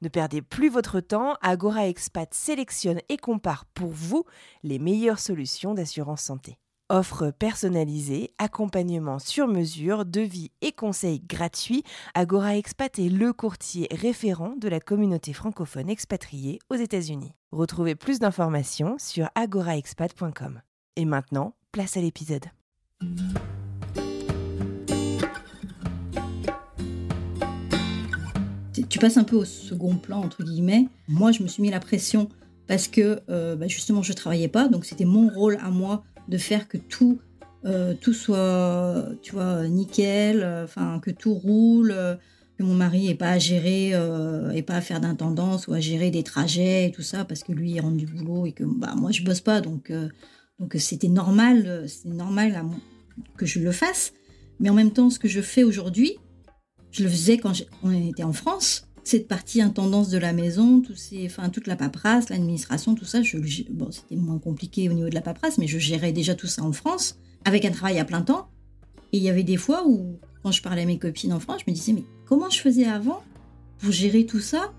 Ne perdez plus votre temps, Agora Expat sélectionne et compare pour vous les meilleures solutions d'assurance santé. Offre personnalisée, accompagnement sur mesure, devis et conseils gratuits, Agora Expat est le courtier référent de la communauté francophone expatriée aux États-Unis. Retrouvez plus d'informations sur agoraexpat.com. Et maintenant, place à l'épisode. Tu- passes un peu au second plan, entre guillemets. Moi, je me suis mis la pression parce que euh, bah, justement, je travaillais pas. Donc, c'était mon rôle à moi de faire que tout, euh, soit, tu vois, nickel, euh, que tout roule, que mon mari n'ait pas à pas faire d'intendance ou à gérer des trajets et tout ça, parce que lui, il rentre du boulot et que bah, moi, je bosse pas. Donc, donc c'était normal, normal que je le fasse. Mais en même temps, ce que je fais aujourd'hui, je le faisais quand on était en France. Cette partie intendance de la maison, tous ces, enfin, toute la paperasse, l'administration, tout ça, bon, c'était moins compliqué au niveau de la paperasse, mais je gérais déjà tout ça en France, avec un travail à plein temps. Et il y avait des fois où, quand je parlais à mes copines en France, je me disais, mais comment je faisais avant pour gérer tout ça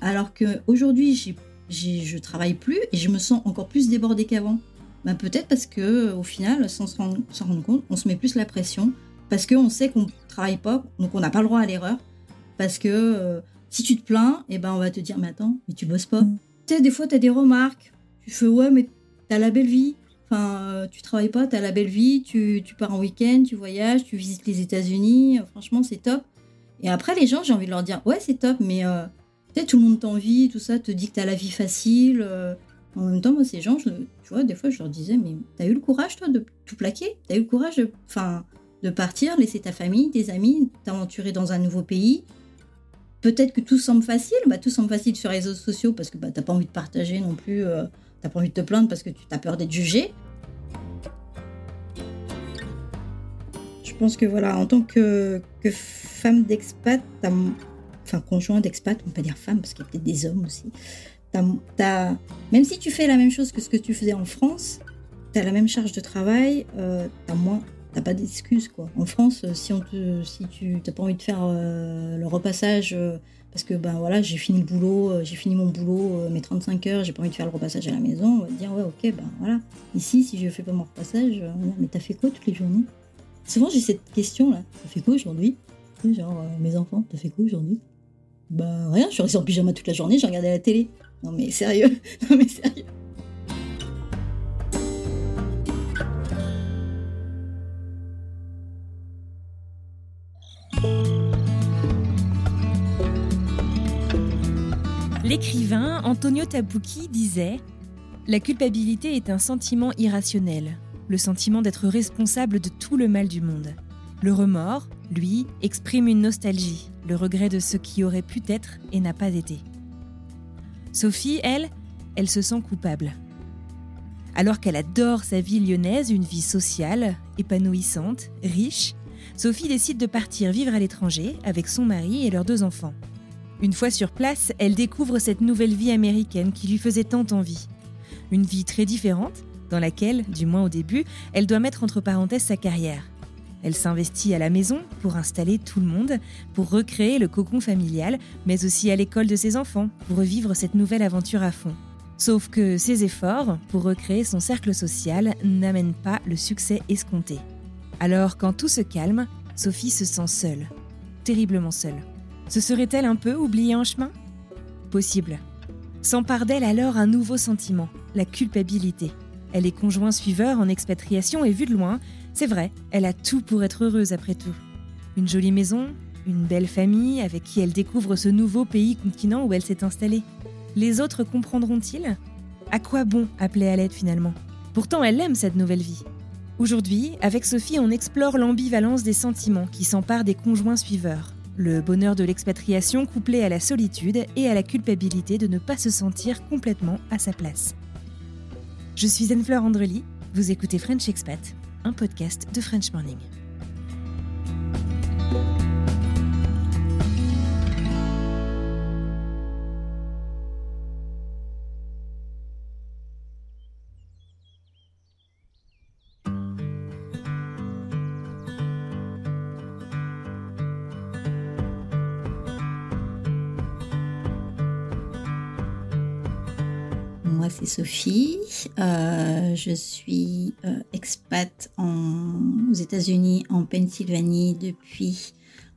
Alors qu'aujourd'hui, j'ai, je travaille plus et je me sens encore plus débordée qu'avant. Ben, peut-être parce que au final, sans s'en rendre compte, on se met plus la pression parce qu'on sait qu'on travaille pas, donc on n'a pas le droit à l'erreur. Parce que euh, si tu te plains, eh ben on va te dire, mais attends, mais tu bosses pas. Tu sais, des fois, tu as des remarques. Tu fais, ouais, mais t'as la belle vie. Enfin, euh, tu travailles pas, t'as la belle vie, tu, tu pars en week-end, tu voyages, tu visites les États-Unis. euh, franchement, c'est top. Et après, les gens, j'ai envie de leur dire, ouais, c'est top, mais euh, tu sais, tout le monde t'envie, tout ça, te dit que t'as la vie facile. en même temps, moi, ces gens, je, tu vois, des fois, je leur disais, mais t'as eu le courage, toi, de tout plaquer? T'as eu le courage de. Enfin de partir, laisser ta famille, tes amis, t'aventurer dans un nouveau pays. Peut-être que tout semble facile, bah, tout semble facile sur les réseaux sociaux parce que bah, t'as pas envie de partager non plus, euh, t'as pas envie de te plaindre parce que tu as peur d'être jugé. Je pense que voilà, en tant que, que femme d'expat, enfin conjoint d'expat, on peut dire femme parce qu'il y a peut-être des hommes aussi. même si tu fais la même chose que ce que tu faisais en France, tu as la même charge de travail, euh, moins, t'as pas d'excuses quoi. En France, euh, si on te, si tu t'as pas envie de faire euh, le repassage euh, parce que ben voilà, j'ai fini le boulot, j'ai fini mon boulot, mes 35 heures, j'ai pas envie de faire le repassage à la maison, on va te dire ouais ok ben voilà. Ici, si je fais pas mon repassage, mais t'as fait quoi toutes les journées? Souvent j'ai cette question là, t'as fait quoi aujourd'hui? Genre mes enfants, t'as fait quoi aujourd'hui? Bah rien, je suis restée en pyjama toute la journée, j'ai regardé la télé. Non mais sérieux, non mais sérieux? L'écrivain Antonio Tabucchi disait La culpabilité est un sentiment irrationnel, le sentiment d'être responsable de tout le mal du monde. Le remords, lui, exprime une nostalgie, le regret de ce qui aurait pu être et n'a pas été. Sophie, elle, elle se sent coupable. Alors qu'elle adore sa vie lyonnaise, une vie sociale, épanouissante, riche, Sophie décide de partir vivre à l'étranger avec son mari et leurs deux enfants. Une fois sur place, elle découvre cette nouvelle vie américaine qui lui faisait tant envie. Une vie très différente, dans laquelle, du moins au début, elle doit mettre entre parenthèses sa carrière. Elle s'investit à la maison pour installer tout le monde, pour recréer le cocon familial, mais aussi à l'école de ses enfants, pour revivre cette nouvelle aventure à fond. Sauf que ses efforts pour recréer son cercle social n'amènent pas le succès escompté. Alors, quand tout se calme, Sophie se sent seule, terriblement seule. Se serait-elle un peu oubliée en chemin? Possible. S'empare d'elle alors un nouveau sentiment, la culpabilité? Elle est conjoint suiveur en expatriation et vue de loin, c'est vrai, elle a tout pour être heureuse après tout. Une jolie maison, une belle famille avec qui elle découvre ce nouveau pays continent où elle s'est installée. Les autres comprendront-ils? À quoi bon appeler à l'aide finalement? Pourtant, elle aime cette nouvelle vie. Aujourd'hui, avec Sophie, on explore l'ambivalence des sentiments qui s'emparent des conjoints suiveurs. Le bonheur de l'expatriation couplé à la solitude et à la culpabilité de ne pas se sentir complètement à sa place. Je suis Anne-Fleur Andrely, vous écoutez French Expat, un podcast de French Morning. C'est Sophie. Euh, je suis euh, expat aux États-Unis, en Pennsylvanie, depuis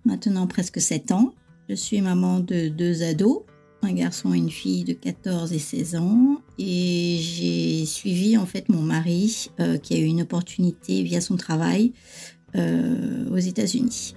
maintenant presque 7 ans. Je suis maman de deux ados, un garçon et une fille de 14 et 16 ans. Et j'ai suivi en fait mon mari euh, qui a eu une opportunité via son travail aux États-Unis.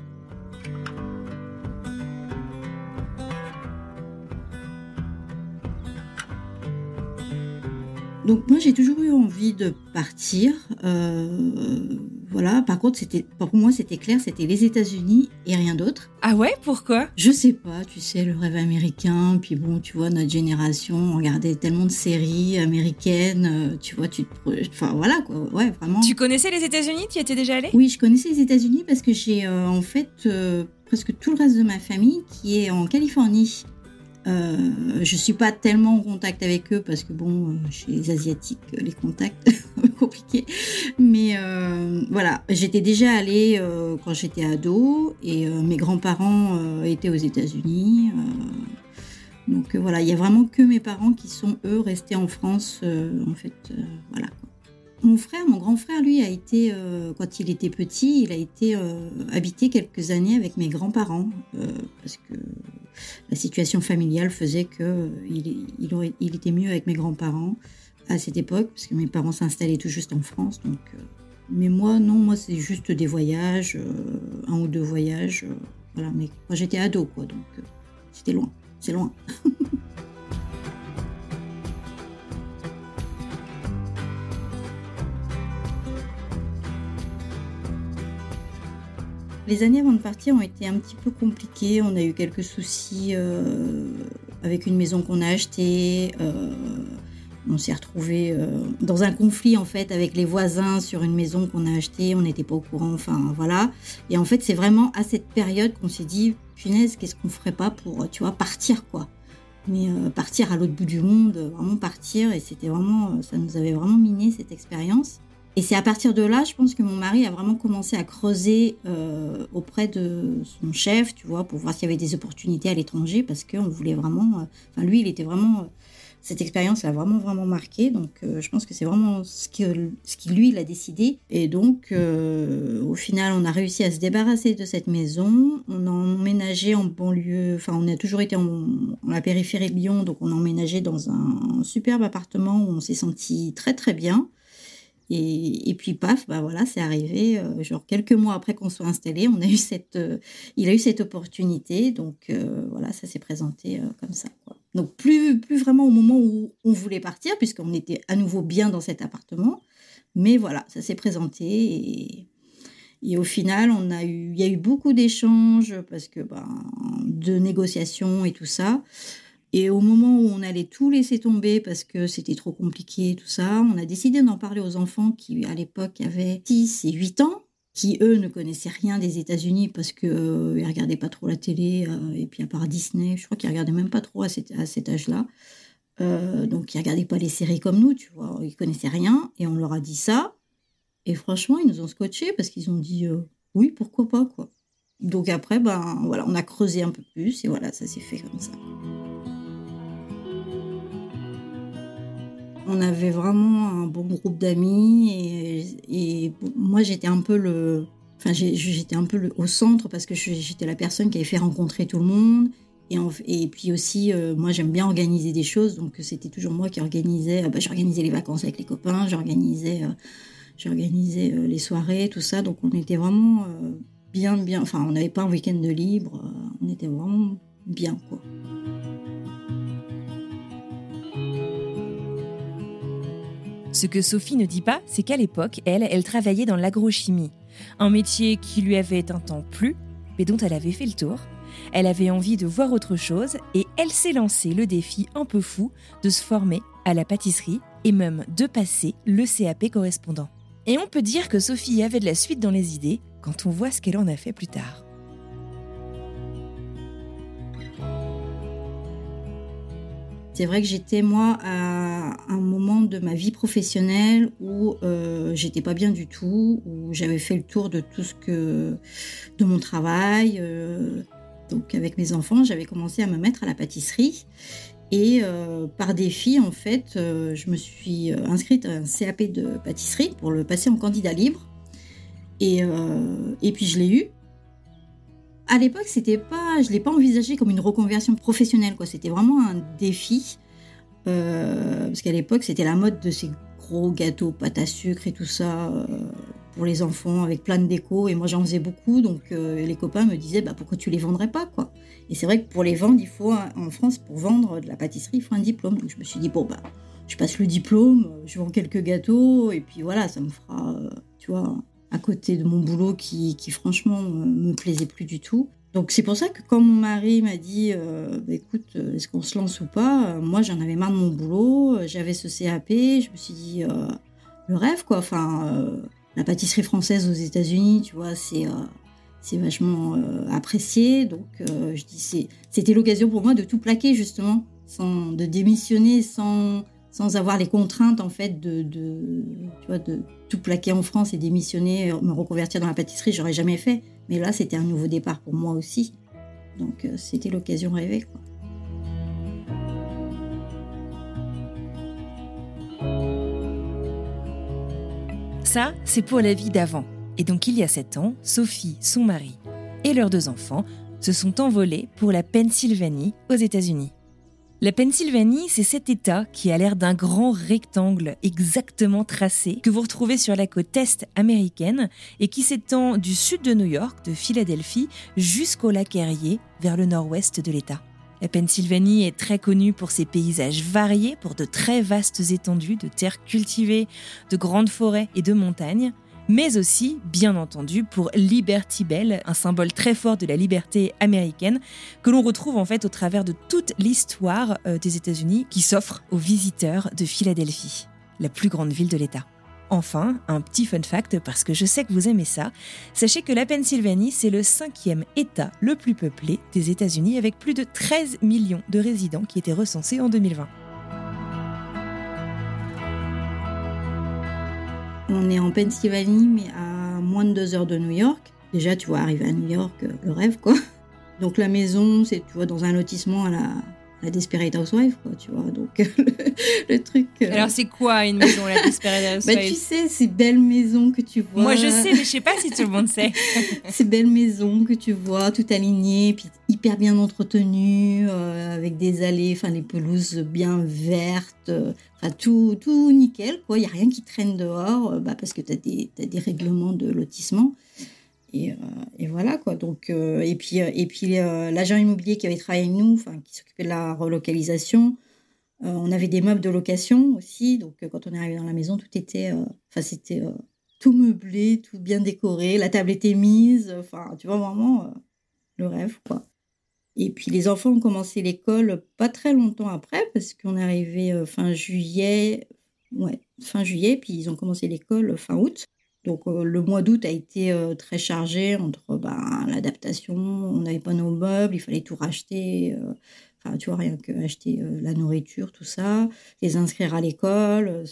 Donc moi j'ai toujours eu envie de partir. Euh, voilà. Par contre c'était pour moi c'était clair, c'était les États-Unis et rien d'autre. Ah ouais, pourquoi? Je sais pas. Tu sais le rêve américain. Puis bon, tu vois notre génération, on regardait tellement de séries américaines. Euh, tu vois, tu te, enfin voilà quoi. Ouais vraiment. Tu connaissais les États-Unis? Tu y étais déjà allé Oui, je connaissais les États-Unis parce que j'ai euh, en fait presque tout le reste de ma famille qui est en Californie. Euh, je suis pas tellement en contact avec eux parce que bon, euh, chez les asiatiques, euh, les contacts compliqués. Mais euh, voilà, j'étais déjà allée quand j'étais ado et mes grands-parents étaient aux États-Unis. donc voilà, il y a vraiment que mes parents qui sont eux restés en France. en fait, voilà. Mon frère, mon grand frère, lui, a été, quand il était petit, il a été habité quelques années avec mes grands-parents, parce que la situation familiale faisait que il, il, était mieux avec mes grands-parents à cette époque, parce que mes parents s'installaient tout juste en France. Donc, mais moi, non, moi, c'est juste des voyages, un ou deux voyages. voilà, mais quand j'étais ado, quoi, donc c'était loin, c'est loin. Les années avant de partir ont été un petit peu compliquées. On a eu quelques soucis euh, avec une maison qu'on a achetée. Euh, on s'est retrouvé euh, dans un conflit en fait avec les voisins sur une maison qu'on a achetée. On n'était pas au courant. Enfin voilà. Et en fait, c'est vraiment à cette période qu'on s'est dit, punaise, qu'est-ce qu'on ferait pas pour, tu vois, partir quoi. Mais partir à l'autre bout du monde, vraiment partir. Et c'était vraiment, ça nous avait vraiment miné cette expérience. Et c'est à partir de là, je pense que mon mari a vraiment commencé à creuser euh, auprès de son chef, tu vois, pour voir s'il y avait des opportunités à l'étranger, parce qu'on voulait vraiment. Euh, enfin, lui, il était vraiment. Euh, cette expérience l'a vraiment, vraiment marqué. Donc, je pense que c'est vraiment ce, que, ce qui, lui, il a décidé. Et donc, au final, on a réussi à se débarrasser de cette maison. On a emménagé en banlieue. Enfin, on a toujours été en, en la périphérie de Lyon. Donc, on a emménagé dans un superbe appartement où on s'est senti très, très bien. Et, puis paf, bah voilà, c'est arrivé. Euh, genre quelques mois après qu'on soit installé, on a eu cette, euh, il a eu cette opportunité. Donc euh, voilà, ça s'est présenté comme ça. Donc plus, plus vraiment au moment où on voulait partir, puisqu'on était à nouveau bien dans cet appartement. Mais voilà, ça s'est présenté et, et, au final, on a eu, il y a eu beaucoup d'échanges parce que ben, de négociations et tout ça. Et au moment où on allait tout laisser tomber parce que c'était trop compliqué, tout ça, on a décidé d'en parler aux enfants qui, à l'époque, avaient 6 et 8 ans, qui, eux, ne connaissaient rien des États-Unis parce qu'ils euh, ne regardaient pas trop la télé, euh, et puis à part Disney, je crois qu'ils regardaient même pas trop à cet, âge-là. Euh, donc, ils regardaient pas les séries comme nous, tu vois, ils connaissaient rien, et on leur a dit ça. Et franchement, ils nous ont scotché parce qu'ils ont dit oui, pourquoi pas, quoi. Donc après, ben voilà, on a creusé un peu plus, et voilà, ça s'est fait comme ça. On avait vraiment un bon groupe d'amis et, moi j'étais un peu le, j'étais un peu au centre parce que j'étais la personne qui avait fait rencontrer tout le monde. Et, puis aussi euh, moi j'aime bien organiser des choses. Donc c'était toujours moi qui organisais, bah, j'organisais les vacances avec les copains, j'organisais, euh, j'organisais euh, les soirées, tout ça. Donc on était vraiment bien bien, enfin on n'avait pas un week-end de libre, on était vraiment bien quoi. Ce que Sophie ne dit pas, c'est qu'à l'époque, elle, elle travaillait dans l'agrochimie, un métier qui lui avait un temps plu, mais dont elle avait fait le tour. Elle avait envie de voir autre chose et elle s'est lancée le défi un peu fou de se former à la pâtisserie et même de passer le CAP correspondant. Et on peut dire que Sophie avait de la suite dans les idées quand on voit ce qu'elle en a fait plus tard. C'est vrai que j'étais moi à un moment de ma vie professionnelle où euh, j'étais pas bien du tout, où j'avais fait le tour de tout ce que de mon travail. Euh, donc avec mes enfants, j'avais commencé à me mettre à la pâtisserie et euh, par défi en fait, je me suis inscrite à un CAP de pâtisserie pour le passer en candidat libre. Et, et puis je l'ai eu à l'époque, c'était pas, je l'ai pas envisagé comme une reconversion professionnelle, quoi. C'était vraiment un défi, euh, parce qu'à l'époque, c'était la mode de ces gros gâteaux pâte à sucre et tout ça euh, pour les enfants avec plein de déco. Et moi, j'en faisais beaucoup, donc euh, les copains me disaient, bah pourquoi tu les vendrais pas, quoi? Et c'est vrai que pour les vendre, il faut en France, pour vendre de la pâtisserie, il faut un diplôme. Donc je me suis dit bon bah, je passe le diplôme, je vends quelques gâteaux et puis voilà, ça me fera, tu vois à côté de mon boulot qui, franchement me plaisait plus du tout. Donc c'est pour ça que quand mon mari m'a dit euh, bah, écoute, euh, est-ce qu'on se lance ou pas euh, Moi j'en avais marre de mon boulot, j'avais ce CAP, je me suis dit le rêve quoi. Enfin, la pâtisserie française aux États-Unis, tu vois, c'est c'est vachement apprécié. Donc je dis c'était l'occasion pour moi de tout plaquer justement, sans de démissionner, sans sans avoir les contraintes en fait de, tout plaquer en France et démissionner, me reconvertir dans la pâtisserie, j'aurais jamais fait. Mais là, c'était un nouveau départ pour moi aussi. Donc euh, c'était l'occasion rêvée. Ça, c'est pour la vie d'avant. Et donc il y a sept ans, Sophie, son mari et leurs deux enfants se sont envolés pour la Pennsylvanie aux États-Unis. La Pennsylvanie, c'est cet État qui a l'air d'un grand rectangle exactement tracé que vous retrouvez sur la côte est américaine et qui s'étend du sud de New York, de Philadelphie, jusqu'au lac Erie, vers le nord-ouest de l'État. La Pennsylvanie est très connue pour ses paysages variés, pour de très vastes étendues de terres cultivées, de grandes forêts et de montagnes, mais aussi, bien entendu, pour Liberty Bell, un symbole très fort de la liberté américaine, que l'on retrouve en fait au travers de toute l'histoire euh, des États-Unis qui s'offre aux visiteurs de Philadelphie, la plus grande ville de l'État. Enfin, un petit fun fact, parce que je sais que vous aimez ça, sachez que la Pennsylvanie, c'est le cinquième État le plus peuplé des États-Unis, avec plus de 13 millions de résidents qui étaient recensés en 2020. On est en Pennsylvanie, mais à moins de deux heures de New York. Déjà, tu vois, arriver à New York, euh, le rêve, quoi. Donc la maison, c'est, tu vois, dans un lotissement à la, la Desperate Housewife, quoi, tu vois. Donc, le, truc. Euh, Alors, c'est quoi une maison, la Desperate Housewife bah, Tu sais, ces belles maisons que tu vois. Moi, je sais, mais je sais pas si tout le monde sait. ces belles maisons que tu vois, tout alignées, puis hyper bien entretenues, euh, avec des allées, enfin, les pelouses bien vertes, euh, enfin, tout, tout nickel, quoi. Il n'y a rien qui traîne dehors, bah, parce que tu as as des règlements de lotissement. Et, euh, et, voilà quoi. Donc euh, et puis euh, et puis l'agent immobilier qui avait travaillé avec nous, enfin qui s'occupait de la relocalisation, on avait des meubles de location aussi. Donc quand on est arrivé dans la maison, tout était, enfin c'était tout meublé, tout bien décoré, la table était mise. Enfin tu vois vraiment le rêve quoi. Et puis les enfants ont commencé l'école pas très longtemps après parce qu'on est arrivé fin juillet, ouais fin juillet, puis ils ont commencé l'école fin août. Donc euh, le mois d'août a été euh, très chargé entre ben, l'adaptation, on n'avait pas nos meubles, il fallait tout racheter, euh, enfin tu vois, rien que acheter la nourriture, tout ça, les inscrire à l'école,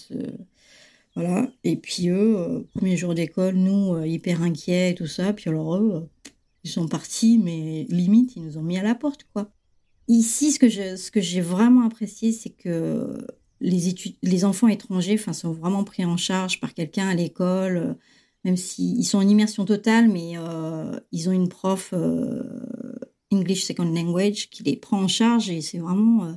voilà. Et puis eux, premier jour d'école, nous, hyper inquiets et tout ça, puis alors eux, ils sont partis, mais limite, ils nous ont mis à la porte, quoi. Ici, ce que ce que j'ai vraiment apprécié, c'est que les, enfants étrangers sont vraiment pris en charge par quelqu'un à l'école, euh, même s'ils sont en immersion totale, mais euh, ils ont une prof euh, English Second Language qui les prend en charge et c'est vraiment,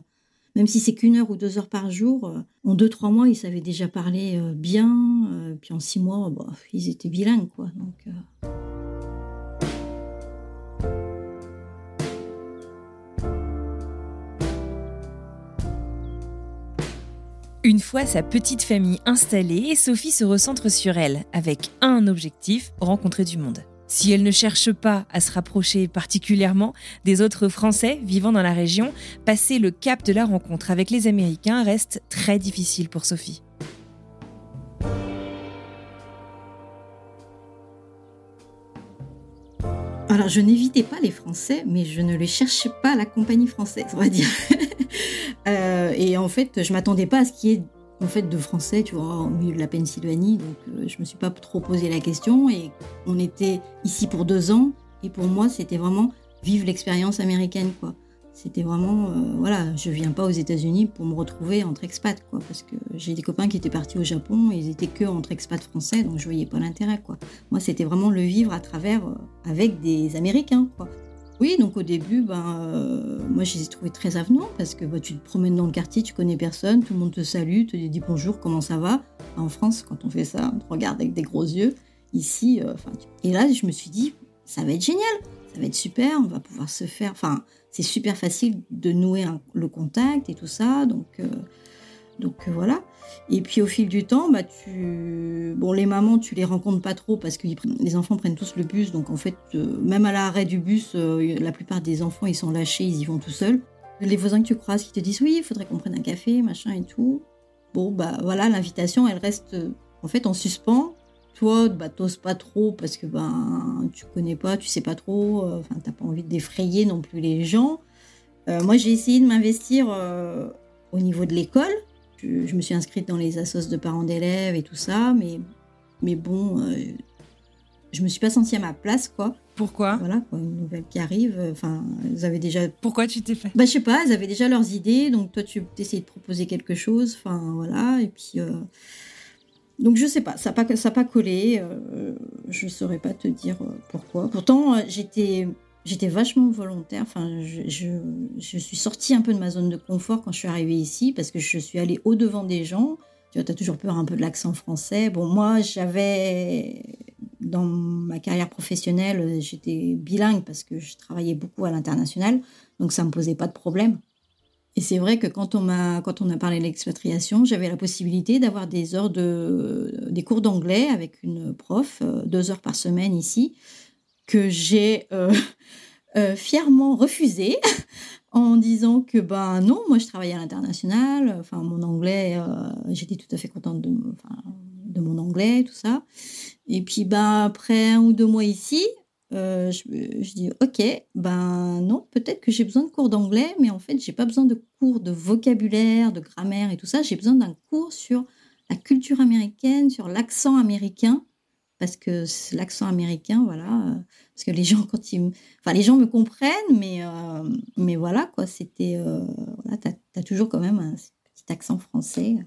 même si c'est qu'une heure ou deux heures par jour, en deux, trois mois, ils savaient déjà parler bien, puis en six mois, bah, ils étaient bilingues. Quoi, Une fois sa petite famille installée, Sophie se recentre sur elle, avec un objectif, rencontrer du monde. Si elle ne cherche pas à se rapprocher particulièrement des autres Français vivant dans la région, passer le cap de la rencontre avec les Américains reste très difficile pour Sophie. Alors, je n'évitais pas les Français, mais je ne les cherchais pas à la compagnie française, on va dire. Euh, et en fait, je m'attendais pas à ce qu'il y ait en fait de Français, tu vois, au milieu de la Pennsylvanie. Donc, euh, je me suis pas trop posé la question. Et on était ici pour deux ans. Et pour moi, c'était vraiment vivre l'expérience américaine, quoi. C'était vraiment, euh, voilà, je viens pas aux États-Unis pour me retrouver entre expats, quoi, parce que j'ai des copains qui étaient partis au Japon, et ils étaient que entre expats français, donc je voyais pas l'intérêt, quoi. Moi, c'était vraiment le vivre à travers, euh, avec des Américains, quoi. Oui, donc au début, ben, euh, moi je les ai trouvés très avenants parce que bah, tu te promènes dans le quartier, tu connais personne, tout le monde te salue, te dit bonjour, comment ça va? En France, quand on fait ça, on regarde avec des gros yeux. Ici, et là, je me suis dit, ça va être génial, ça va être super, on va pouvoir se faire. Enfin, c'est super facile de nouer le contact et tout ça. Donc, euh, donc euh, voilà. Et puis au fil du temps, bah, tu... bon, les mamans, tu les rencontres pas trop parce que les enfants prennent tous le bus. Donc en fait, euh, même à l'arrêt du bus, la plupart des enfants, ils sont lâchés, ils y vont tout seuls. Les voisins que tu croises qui te disent oui, il faudrait qu'on prenne un café, machin et tout. Bon, bah voilà, l'invitation, elle reste en fait en suspens toi, bah, t'oses pas trop parce que ben, tu connais pas, tu sais pas trop, euh, enfin, t'as pas envie d'effrayer non plus les gens. Euh, moi, j'ai essayé de m'investir euh, au niveau de l'école. Je, me suis inscrite dans les assos de parents d'élèves et tout ça, mais, mais bon, je me suis pas sentie à ma place, quoi. Pourquoi? Voilà, quoi, une nouvelle qui arrive. Enfin, elles avaient déjà. Pourquoi tu t'es fait? Bah, je sais pas, elles avaient déjà leurs idées, donc toi, tu essayais de proposer quelque chose. Enfin, voilà, et puis. Donc je sais pas, ça n'a pas, ça pas collé. Euh, je saurais pas te dire euh, pourquoi. Pourtant, euh, j'étais, j'étais vachement volontaire. Enfin, je, je, suis sortie un peu de ma zone de confort quand je suis arrivée ici parce que je suis allée au devant des gens. Tu vois, as toujours peur un peu de l'accent français. Bon, moi, j'avais dans ma carrière professionnelle, j'étais bilingue parce que je travaillais beaucoup à l'international, donc ça me posait pas de problème. Et c'est vrai que quand on m'a quand on a parlé de l'expatriation, j'avais la possibilité d'avoir des heures de des cours d'anglais avec une prof, euh, deux heures par semaine ici, que j'ai euh, euh, fièrement refusé en disant que ben non, moi je travaillais à l'international, enfin mon anglais, j'étais tout à fait contente de, mon anglais, tout ça. Et puis ben après un ou deux mois ici, euh, je, dis ok, ben non, peut-être que j'ai besoin de cours d'anglais, mais en fait, j'ai pas besoin de cours de vocabulaire, de grammaire et tout ça. J'ai besoin d'un cours sur la culture américaine, sur l'accent américain, parce que l'accent américain, voilà, euh, parce que les gens quand ils, enfin les gens me comprennent, mais euh, mais voilà quoi, c'était, voilà, t'as as toujours quand même un petit accent français,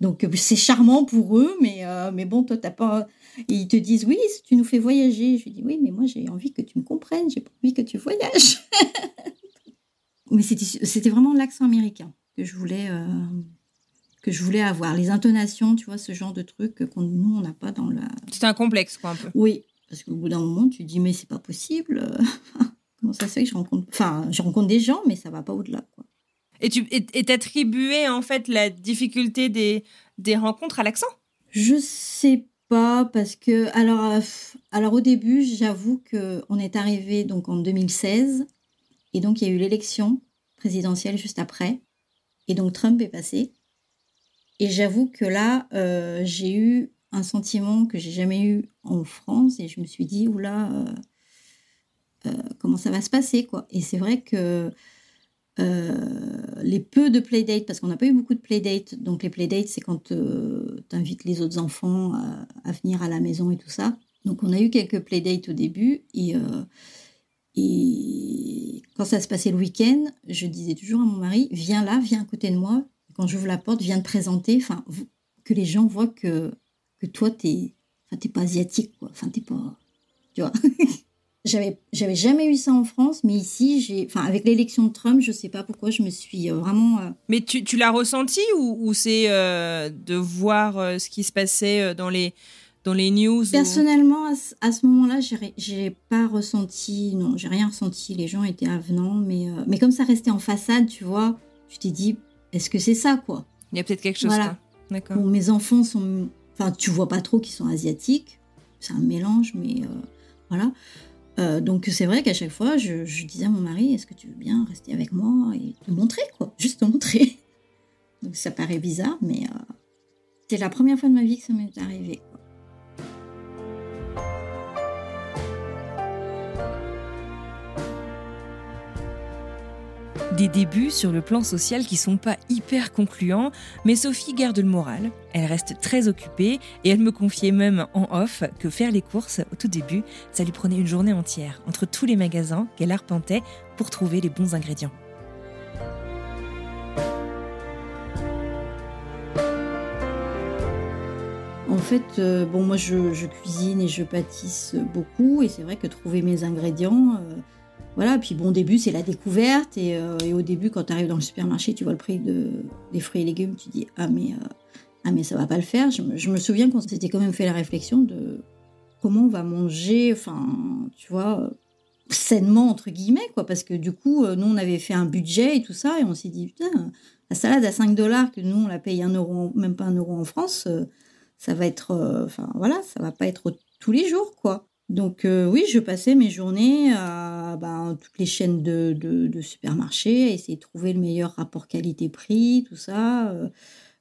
donc c'est charmant pour eux, mais mais bon, toi t'as pas ils te disent oui, tu nous fais voyager. Je lui dis oui, mais moi j'ai envie que tu me comprennes, j'ai envie que tu voyages. mais c'était vraiment l'accent américain que je voulais euh, que je voulais avoir, les intonations, tu vois, ce genre de truc que nous on n'a pas dans la. C'est un complexe quoi un peu. Oui, parce qu'au bout d'un moment tu te dis mais c'est pas possible. Comment ça se fait que je rencontre, enfin je rencontre des gens mais ça va pas au-delà quoi. Et tu et t'attribuais en fait la difficulté des, des rencontres à l'accent? Je sais pas parce que alors euh, alors au début j'avoue que on est arrivé donc en 2016 et donc il y a eu l'élection présidentielle juste après et donc Trump est passé et j'avoue que là euh, j'ai eu un sentiment que j'ai jamais eu en France et je me suis dit oula euh, comment ça va se passer quoi et c'est vrai que euh, les peu de playdates, parce qu'on n'a pas eu beaucoup de playdates. Donc les playdates, c'est quand euh, tu invites les autres enfants à, venir à la maison et tout ça. Donc on a eu quelques playdates au début euh, et quand ça se passait le week-end, je disais toujours à mon mari, viens là, viens à côté de moi. Quand j'ouvre la porte, viens te présenter, enfin que les gens voient que, que toi, t'es enfin, pas asiatique, quoi. Enfin, t'es pas... Tu vois J'avais, j'avais jamais eu ça en France, mais ici, j'ai, enfin, avec l'élection de Trump, je sais pas pourquoi je me suis euh, vraiment. Euh, mais tu, tu l'as ressenti ou, ou c'est euh, de voir ce qui se passait dans les dans les news Personnellement, à, ce moment-là, j'ai, j'ai pas ressenti, non, j'ai rien ressenti. Les gens étaient avenants, mais mais comme ça restait en façade, tu vois, tu t'es dit, est-ce que c'est ça, quoi? Il y a peut-être quelque chose. Voilà. D'accord. mes enfants sont, enfin, tu vois pas trop qu'ils sont asiatiques. C'est un mélange, mais Voilà. Euh, donc c'est vrai qu'à chaque fois, je, disais à mon mari, est-ce que tu veux bien rester avec moi? Et te montrer, quoi, juste te montrer. Donc ça paraît bizarre, mais euh, c'est la première fois de ma vie que ça m'est arrivé. Des débuts sur le plan social qui sont pas hyper concluants, mais Sophie garde le moral. Elle reste très occupée et elle me confiait même en off que faire les courses au tout début, ça lui prenait une journée entière entre tous les magasins qu'elle arpentait pour trouver les bons ingrédients. En fait, euh, bon, moi je, cuisine et je pâtisse beaucoup, et c'est vrai que trouver mes ingrédients, euh, voilà, puis bon, au début, c'est la découverte. Euh, et, au début, quand tu arrives dans le supermarché, tu vois le prix de, des fruits et légumes, tu dis Ah, mais, euh, ah, mais ça va pas le faire. Je, me souviens qu'on s'était quand même fait la réflexion de comment on va manger, enfin, tu vois, sainement, entre guillemets, quoi. Parce que du coup, euh, nous, on avait fait un budget et tout ça, et on s'est dit Putain, la salade à 5 dollars, que nous, on la paye un euro, même pas un euro en France, ça va être. Enfin, voilà, ça va pas être tous les jours, quoi. Donc euh, oui, je passais mes journées à ben, toutes les chaînes de, supermarchés, à essayer de trouver le meilleur rapport qualité-prix, tout ça. Euh,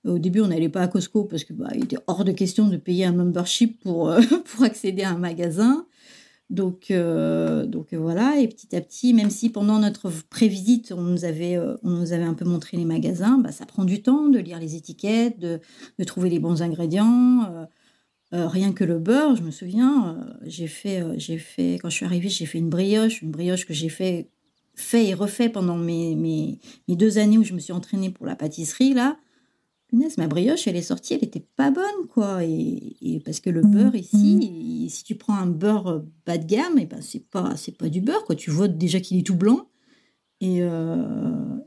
au début, on n'allait pas à Costco parce que bah, était hors de question de payer un membership pour, euh, accéder à un magasin. Donc, voilà, et petit à petit, même si pendant notre prévisite, on nous avait, on nous avait un peu montré les magasins, bah, ça prend du temps de lire les étiquettes, de trouver les bons ingrédients. Euh, rien que le beurre, je me souviens, euh, j'ai fait, euh, j'ai fait, quand je suis arrivée, j'ai fait une brioche, une brioche que j'ai fait, fait et refait pendant mes, mes, deux années où je me suis entraînée pour la pâtisserie, là. Punaise, ma brioche, elle est sortie, elle était pas bonne, quoi. Et, parce que le mmh, beurre ici, mmh. si tu prends un beurre bas de gamme, et eh ben c'est pas, c'est pas du beurre, quoi. Tu vois déjà qu'il est tout blanc. Et,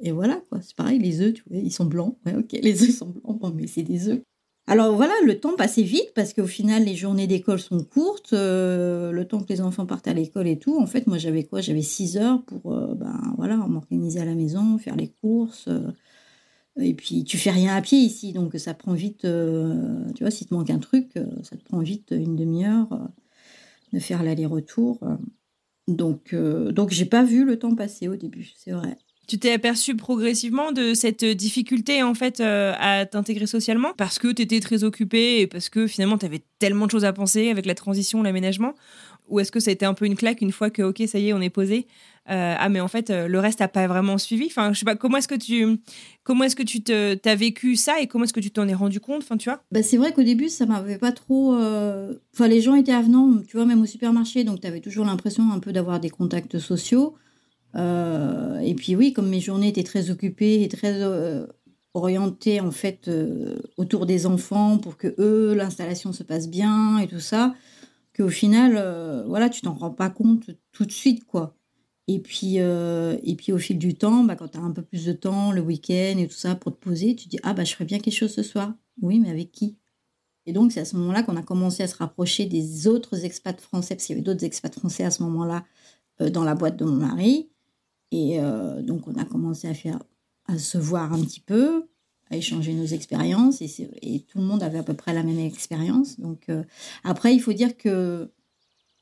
et voilà, quoi. C'est pareil, les œufs, tu vois, ils sont blancs. Ouais, ok, les œufs sont blancs, bon, mais c'est des œufs. Alors voilà, le temps passait vite parce qu'au final, les journées d'école sont courtes. Euh, le temps que les enfants partent à l'école et tout, en fait, moi, j'avais quoi? J'avais 6 heures pour euh, ben, voilà, m'organiser à la maison, faire les courses. Euh, et puis, tu fais rien à pied ici, donc ça prend vite. tu vois, si te manque un truc, ça te prend vite une demi-heure de faire l'aller-retour. Donc, donc j'ai pas vu le temps passer au début, c'est vrai. Tu t'es aperçu progressivement de cette difficulté en fait euh, à t'intégrer socialement? Parce que tu étais très occupé et parce que finalement tu avais tellement de choses à penser avec la transition, l'aménagement? Ou est-ce que ça a été un peu une claque une fois que ok ça y est on est posé euh, ah mais en fait euh, le reste n'a pas vraiment suivi? Enfin je sais pas comment est-ce que tu comment est-ce que tu t'as vécu ça et comment est-ce que tu t'en es rendu compte? Enfin tu vois? Bah c'est vrai qu'au début ça m'avait pas trop enfin les gens étaient avenants tu vois même au supermarché donc tu avais toujours l'impression un peu d'avoir des contacts sociaux euh, et puis oui, comme mes journées étaient très occupées et très euh, orientées en fait euh, autour des enfants pour que eux l'installation se passe bien et tout ça, qu'au final, voilà, tu t'en rends pas compte tout de suite quoi. Et puis, et puis au fil du temps, bah, quand tu as un peu plus de temps, le week-end et tout ça, pour te poser, tu dis Ah, bah, je ferais bien quelque chose ce soir. Oui, mais avec qui? Et donc, c'est à ce moment-là qu'on a commencé à se rapprocher des autres expats français, parce qu'il y avait d'autres expats français à ce moment-là dans la boîte de mon mari. Et euh, donc, on a commencé à faire, à se voir un petit peu, à échanger nos expériences. Et, tout le monde avait à peu près la même expérience. Donc, euh, après, il faut dire que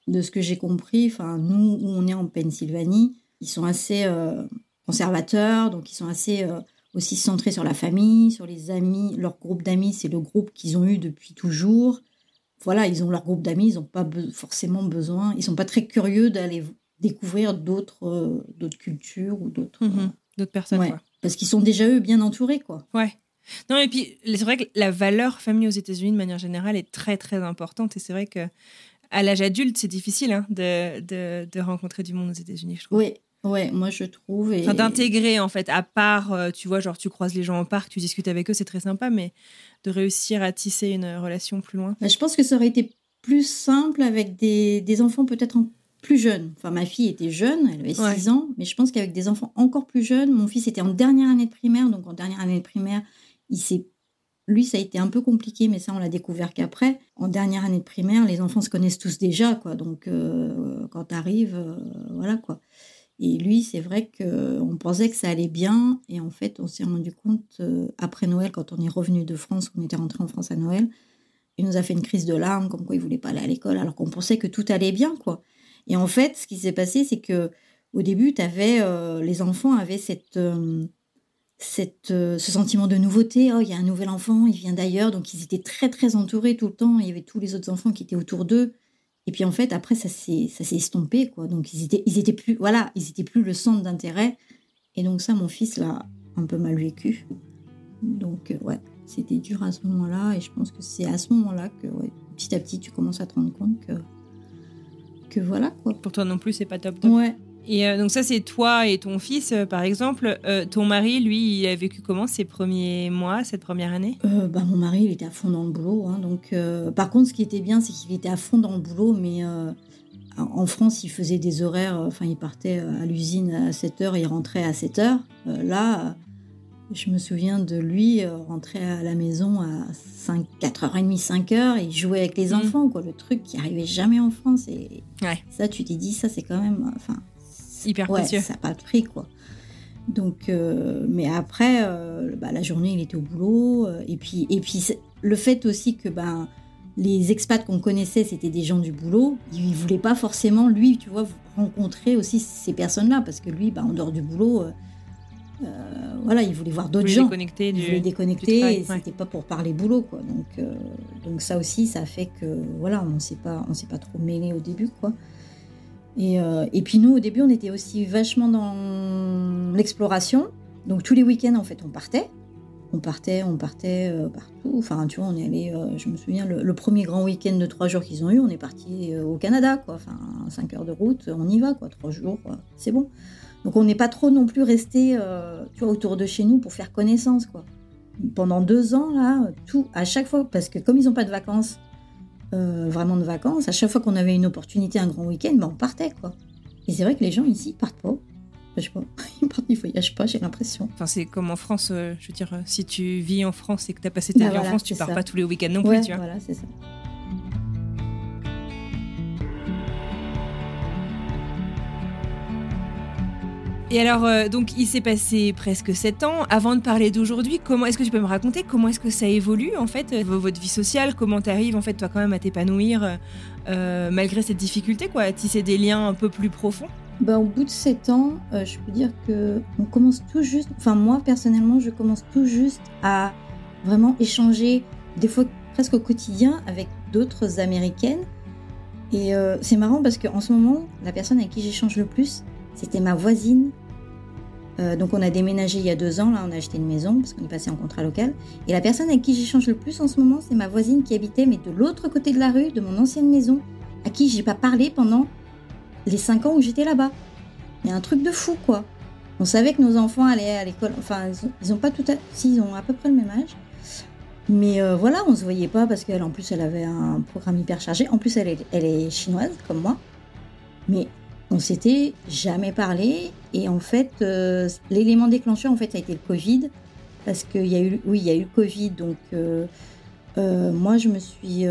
de ce que j'ai compris, nous, où on est en Pennsylvanie, ils sont assez euh, conservateurs, donc ils sont assez aussi centrés sur la famille, sur les amis. Leur groupe d'amis, c'est le groupe qu'ils ont eu depuis toujours. Voilà, ils ont leur groupe d'amis, ils n'ont pas forcément besoin, ils sont pas très curieux d'aller découvrir d'autres euh, d'autres cultures ou d'autres mhm. euh, d'autres personnes. Parce qu'ils sont déjà eux bien entourés, quoi. Ouais. Non, et puis c'est vrai que la valeur famille aux États-Unis de manière générale est très très importante et c'est vrai que à l'âge adulte c'est difficile hein, de, de, de, rencontrer du monde aux États-Unis, je trouve. Oui. Ouais, moi je trouve. Et... Enfin, d'intégrer en fait, à part, euh, tu vois, genre tu croises les gens au parc, tu discutes avec eux, c'est très sympa, mais de réussir à tisser une relation plus loin. Bah, je pense que ça aurait été plus simple avec des, des enfants peut-être en plus jeune. Enfin, ma fille était jeune, elle avait 6 ans, mais je pense qu'avec des enfants encore plus jeunes, mon fils était en dernière année de primaire, donc en dernière année de primaire, il s'est lui, ça a été un peu compliqué, mais ça, on l'a découvert qu'après. En dernière année de primaire, les enfants se connaissent tous déjà, quoi. Donc, euh, quand tu arrives, euh, voilà, quoi. Et lui, c'est vrai qu'on pensait que ça allait bien. Et en fait, on s'est rendu compte, euh, après Noël, quand on est revenu de France, on était rentré en France à Noël, il nous a fait une crise de larmes, comme quoi il voulait pas aller à l'école, alors qu'on pensait que tout allait bien, quoi. Et en fait, ce qui s'est passé, c'est que au début, avais, euh, les enfants avaient cette, euh, cette, euh, ce sentiment de nouveauté. Oh, il y a un nouvel enfant, il vient d'ailleurs. Donc, ils étaient très, très entourés tout le temps. Il y avait tous les autres enfants qui étaient autour d'eux. Et puis, en fait, après, ça s'est, estompé, quoi. Donc, ils étaient, ils étaient plus, voilà, ils étaient plus le centre d'intérêt. Et donc, ça, mon fils l'a un peu mal vécu. Donc, ouais, c'était dur à ce moment-là. Et je pense que c'est à ce moment-là que, petit à petit, tu commences à te rendre compte que, que voilà, quoi. Pour toi non plus, c'est pas top. top. Ouais, et euh, donc ça, c'est toi et ton fils, euh, par exemple. Euh, ton mari, lui, il a vécu comment ces premiers mois, cette première année? Bah, Mon mari, il était à fond dans le boulot. Hein, donc, par contre, ce qui était bien, c'est qu'il était à fond dans le boulot, mais en France, il faisait des horaires, enfin, il partait à l'usine à 7h, il rentrait à 7h. là, je me souviens de lui rentrer à la maison à 5, 4h30, 5h, et il jouait avec les mmh. enfants, quoi, le truc qui arrivait jamais en France. Et ça, tu t'es dit, ça, c'est quand même... Enfin, hyper précieux. Ça n'a pas de prix, quoi. Donc, euh, mais après, euh, bah, la journée, il était au boulot. Euh, et puis, et puis le fait aussi que ben, les expats qu'on connaissait, c'était des gens du boulot. Il ne voulait pas forcément, lui, tu vois, rencontrer aussi ces personnes-là. Parce que lui, bah, en dehors du boulot, voilà, il voulait voir d'autres gens. Déconnecter il voulait déconnecter. et c'était pas pour parler boulot, quoi. Donc, donc ça aussi, ça fait que, voilà, on ne s'est pas, on s'est pas trop mêlé au début, quoi. Euh, et, puis nous, au début, on était aussi vachement dans l'exploration. Donc tous les week-ends, en fait, on partait. On partait, on partait euh, partout. Enfin, tu vois, on est allé, euh, je me souviens, le, premier grand week-end de trois jours qu'ils ont eu, on est parti au Canada, quoi. Enfin, cinq heures de route, on y va, quoi. Trois jours, c'est bon. Donc on n'est pas trop non plus resté, tu vois, autour de chez nous pour faire connaissance, quoi. Pendant deux ans, là, tout, à chaque fois, parce que comme ils n'ont pas de vacances, euh, vraiment de vacances, à chaque fois qu'on avait une opportunité, un grand week-end, ben on partait quoi. Et c'est vrai que les gens ici partent pas. Sais pas, ils partent, ils voyagent pas, j'ai l'impression. Enfin, c'est comme en France, euh, je veux dire, euh, si tu vis en France et que tu as passé ta bah vie en France, tu pars pas tous les week-ends non plus, tu vois. Voilà, c'est ça. Et alors, euh, donc, il s'est passé presque 7 ans. Avant de parler d'aujourd'hui, comment est-ce que tu peux me raconter comment est-ce que ça évolue en fait votre vie sociale? Comment t'arrives en fait toi quand même à t'épanouir euh, malgré cette difficulté quoi, à tisser des liens un peu plus profonds? Ben, au bout de 7 ans, je peux dire que on commence tout juste. Enfin, moi personnellement, je commence tout juste à vraiment échanger, des fois presque au quotidien, avec d'autres américaines. Et c'est marrant parce qu'en ce moment, la personne avec qui j'échange le plus, c'était ma voisine euh, donc on a déménagé il y a deux ans, là on a acheté une maison parce qu'on est passé en contrat local. Et la personne avec qui j'échange le plus en ce moment, c'est ma voisine qui habitait mais de l'autre côté de la rue, de mon ancienne maison, à qui j'ai pas parlé pendant les cinq ans où j'étais là-bas. Il y a un truc de fou quoi. On savait que nos enfants allaient à l'école, enfin ils ont, pas tout à... Si, ils ont à peu près le même âge. Mais euh, voilà, on se voyait pas parce qu'elle en plus elle avait un programme hyper chargé. En plus elle est, elle est chinoise comme moi. Mais on s'était jamais parlé et en fait euh, l'élément déclencheur en fait a été le Covid parce qu'il y a eu oui il y a eu le Covid donc euh, euh, moi je me suis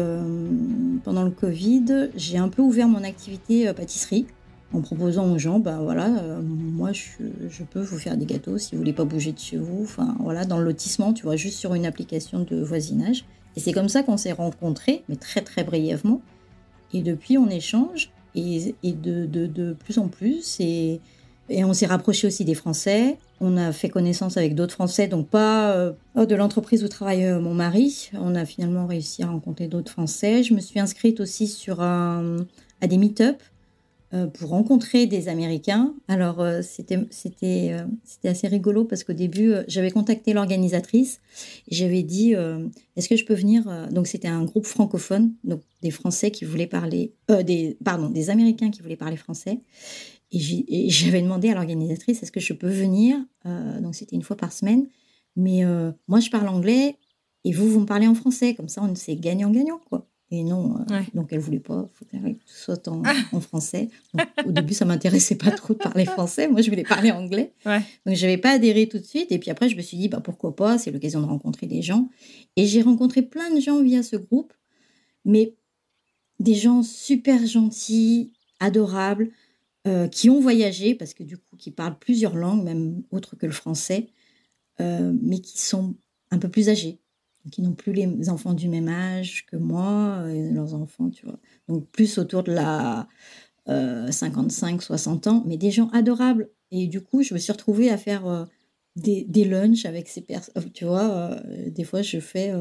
pendant le Covid j'ai un peu ouvert mon activité pâtisserie en proposant aux gens ben voilà moi je, peux vous faire des gâteaux si vous voulez pas bouger de chez vous. Enfin voilà dans le lotissement tu vois juste sur une application de voisinage. Et c'est comme ça qu'on s'est rencontrés mais très très brièvement. Et depuis on échange. Et, de, de, plus en plus. Et, et on s'est rapproché aussi des Français. On a fait connaissance avec d'autres Français, donc pas euh, de l'entreprise où travaille euh, mon mari. On a finalement réussi à rencontrer d'autres Français. Je me suis inscrite aussi sur un, à des meet-up euh, pour rencontrer des Américains. Alors c'était c'était assez rigolo parce qu'au début j'avais contacté l'organisatrice et j'avais dit est-ce que je peux venir donc c'était un groupe francophone donc des Français qui voulaient parler des pardon des Américains qui voulaient parler français et j'avais demandé à l'organisatrice est-ce que je peux venir donc c'était une fois par semaine mais moi je parle anglais et vous vous me parlez en français comme ça on c'est gagnant gagnant quoi et non, euh, donc elle voulait pas, faut que tout soit en, en français. au début, ça m'intéressait pas trop de parler français. Moi, je voulais parler anglais. Ouais. Donc, j'avais pas adhéré tout de suite. Et puis après, je me suis dit, bah, pourquoi pas, c'est l'occasion de rencontrer des gens. Et j'ai rencontré plein de gens via ce groupe, mais des gens super gentils, adorables, euh, qui ont voyagé, parce que du coup, qui parlent plusieurs langues, même autres que le français, euh, mais qui sont un peu plus âgés qui n'ont plus les enfants du même âge que moi, et leurs enfants, tu vois. Donc plus autour de la 55, 60 ans, mais des gens adorables. Et du coup, je me suis retrouvée à faire des, des lunchs avec ces personnes. Tu vois, des fois, je fais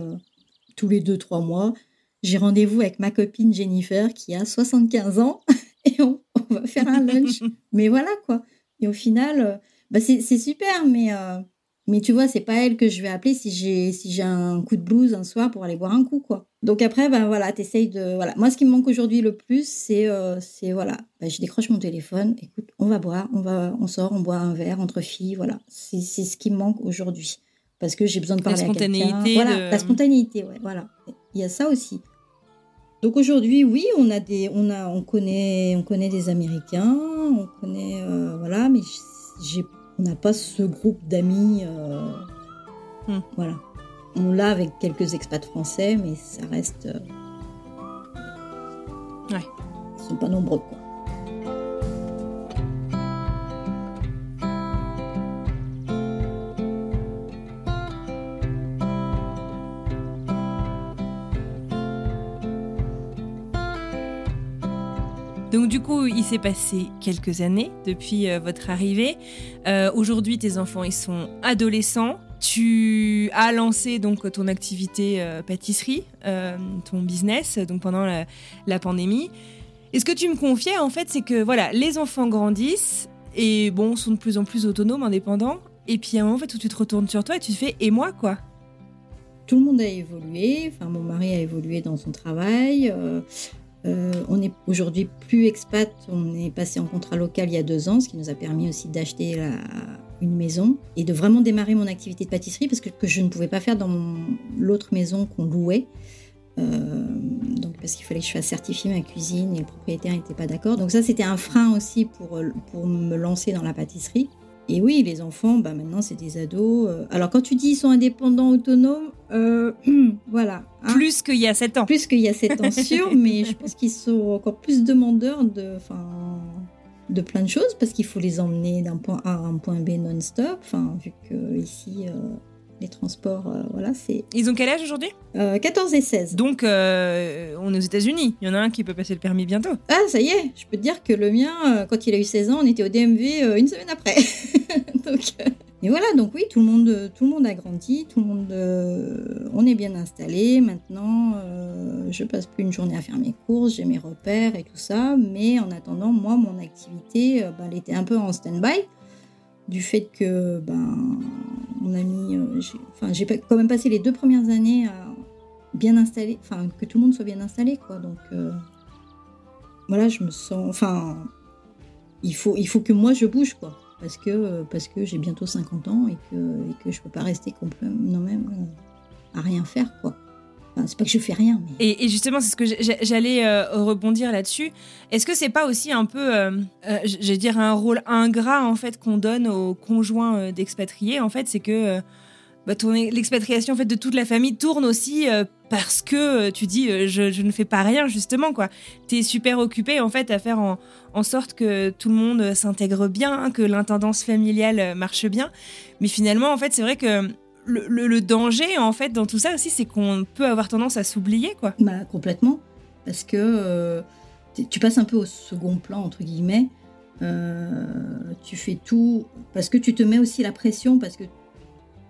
tous les deux, trois mois, j'ai rendez-vous avec ma copine Jennifer qui a 75 ans on, va faire un lunch. mais voilà quoi. Et au final, euh, bah c'est super, mais, euh, mais tu vois, c'est pas elle que je vais appeler si j'ai si un coup de blues un soir pour aller boire un coup quoi. Donc après, ben voilà, t'essayes de. Voilà. Moi, ce qui me manque aujourd'hui le plus, c'est. Euh, c'est voilà. Ben, je décroche mon téléphone, écoute, on va boire, on, va, on sort, on boit un verre entre filles, voilà. C'est ce qui me manque aujourd'hui. Parce que j'ai besoin de parler à quelqu'un. Voilà, la spontanéité, ouais, voilà. Il y a ça aussi. Donc aujourd'hui, oui, on a des, on a, on connaît, on connaît des Américains, on connaît, euh, voilà, mais j'ai, on n'a pas ce groupe d'amis, euh, hmm. voilà. On l'a avec quelques expats français, mais ça reste, euh, ouais, ils sont pas nombreux quoi. Coup, il s'est passé quelques années depuis euh, votre arrivée. Euh, aujourd'hui, tes enfants, ils sont adolescents. Tu as lancé donc ton activité euh, pâtisserie, ton business, donc pendant la, pandémie. Et ce que tu me confiais, en fait, c'est que voilà, les enfants grandissent et bon, sont de plus en plus autonomes, indépendants. Et puis à un moment, en fait, où tu te retournes sur toi et tu te fais et moi quoi? Tout le monde a évolué. Enfin, mon mari a évolué dans son travail. On est aujourd'hui plus expat, on est passé en contrat local il y a deux ans, ce qui nous a permis aussi d'acheter une maison et de vraiment démarrer mon activité de pâtisserie parce que, je ne pouvais pas faire dans l'autre maison qu'on louait. Euh, donc parce qu'il fallait que je fasse certifier ma cuisine et le propriétaire n'était pas d'accord. Donc ça c'était un frein aussi pour, me lancer dans la pâtisserie. Et oui, les enfants, bah maintenant, c'est des ados. Euh. Alors, quand tu dis ils sont indépendants, autonomes, euh, voilà. Plus qu'il y a 7 ans. Plus qu'il y a 7 ans, sûr, mais je pense qu'ils sont encore plus demandeurs de, de plein de choses parce qu'il faut les emmener d'un point A à un point B non-stop. Enfin, vu que ici, euh, les transports, euh, voilà, c'est. Ils ont quel âge aujourd'hui 14 euh, et 16. Donc, euh, on est aux États-Unis. Il y en a un qui peut passer le permis bientôt. Ah, ça y est, je peux te dire que le mien, quand il a eu 16 ans, on était au DMV une semaine après. donc, et voilà, donc oui, tout le monde, tout le monde a grandi, tout le monde, on est bien installé. Maintenant, je passe plus une journée à faire mes courses, j'ai mes repères et tout ça. Mais en attendant, moi, mon activité, bah, elle était un peu en stand-by du fait que ben on a euh, enfin j'ai quand même passé les deux premières années à bien installer enfin que tout le monde soit bien installé quoi. Donc euh, voilà je me sens enfin il faut il faut que moi je bouge quoi. Parce que parce que j'ai bientôt 50 ans et que et que je peux pas rester complètement même euh, à rien faire quoi c'est pas que je fais rien. Et, justement, c'est ce que j'allais euh, rebondir là-dessus. Est-ce que c'est pas aussi un peu, euh, euh je vais dire, un rôle ingrat en fait qu'on donne aux conjoints euh, d'expatriés? En fait, c'est que bah, l'expatriation en fait de toute la famille tourne aussi parce que tu dis, je, ne fais pas rien justement quoi. es super occupé en fait à faire en, en sorte que tout le monde s'intègre bien, que l'intendance familiale marche bien. Mais finalement, en fait, c'est vrai que le, danger, en fait, dans tout ça aussi, c'est qu'on peut avoir tendance à s'oublier, quoi. Bah, complètement. Parce que euh, tu passes un peu au second plan, entre guillemets. Euh, tu fais tout parce que tu te mets aussi la pression, parce que.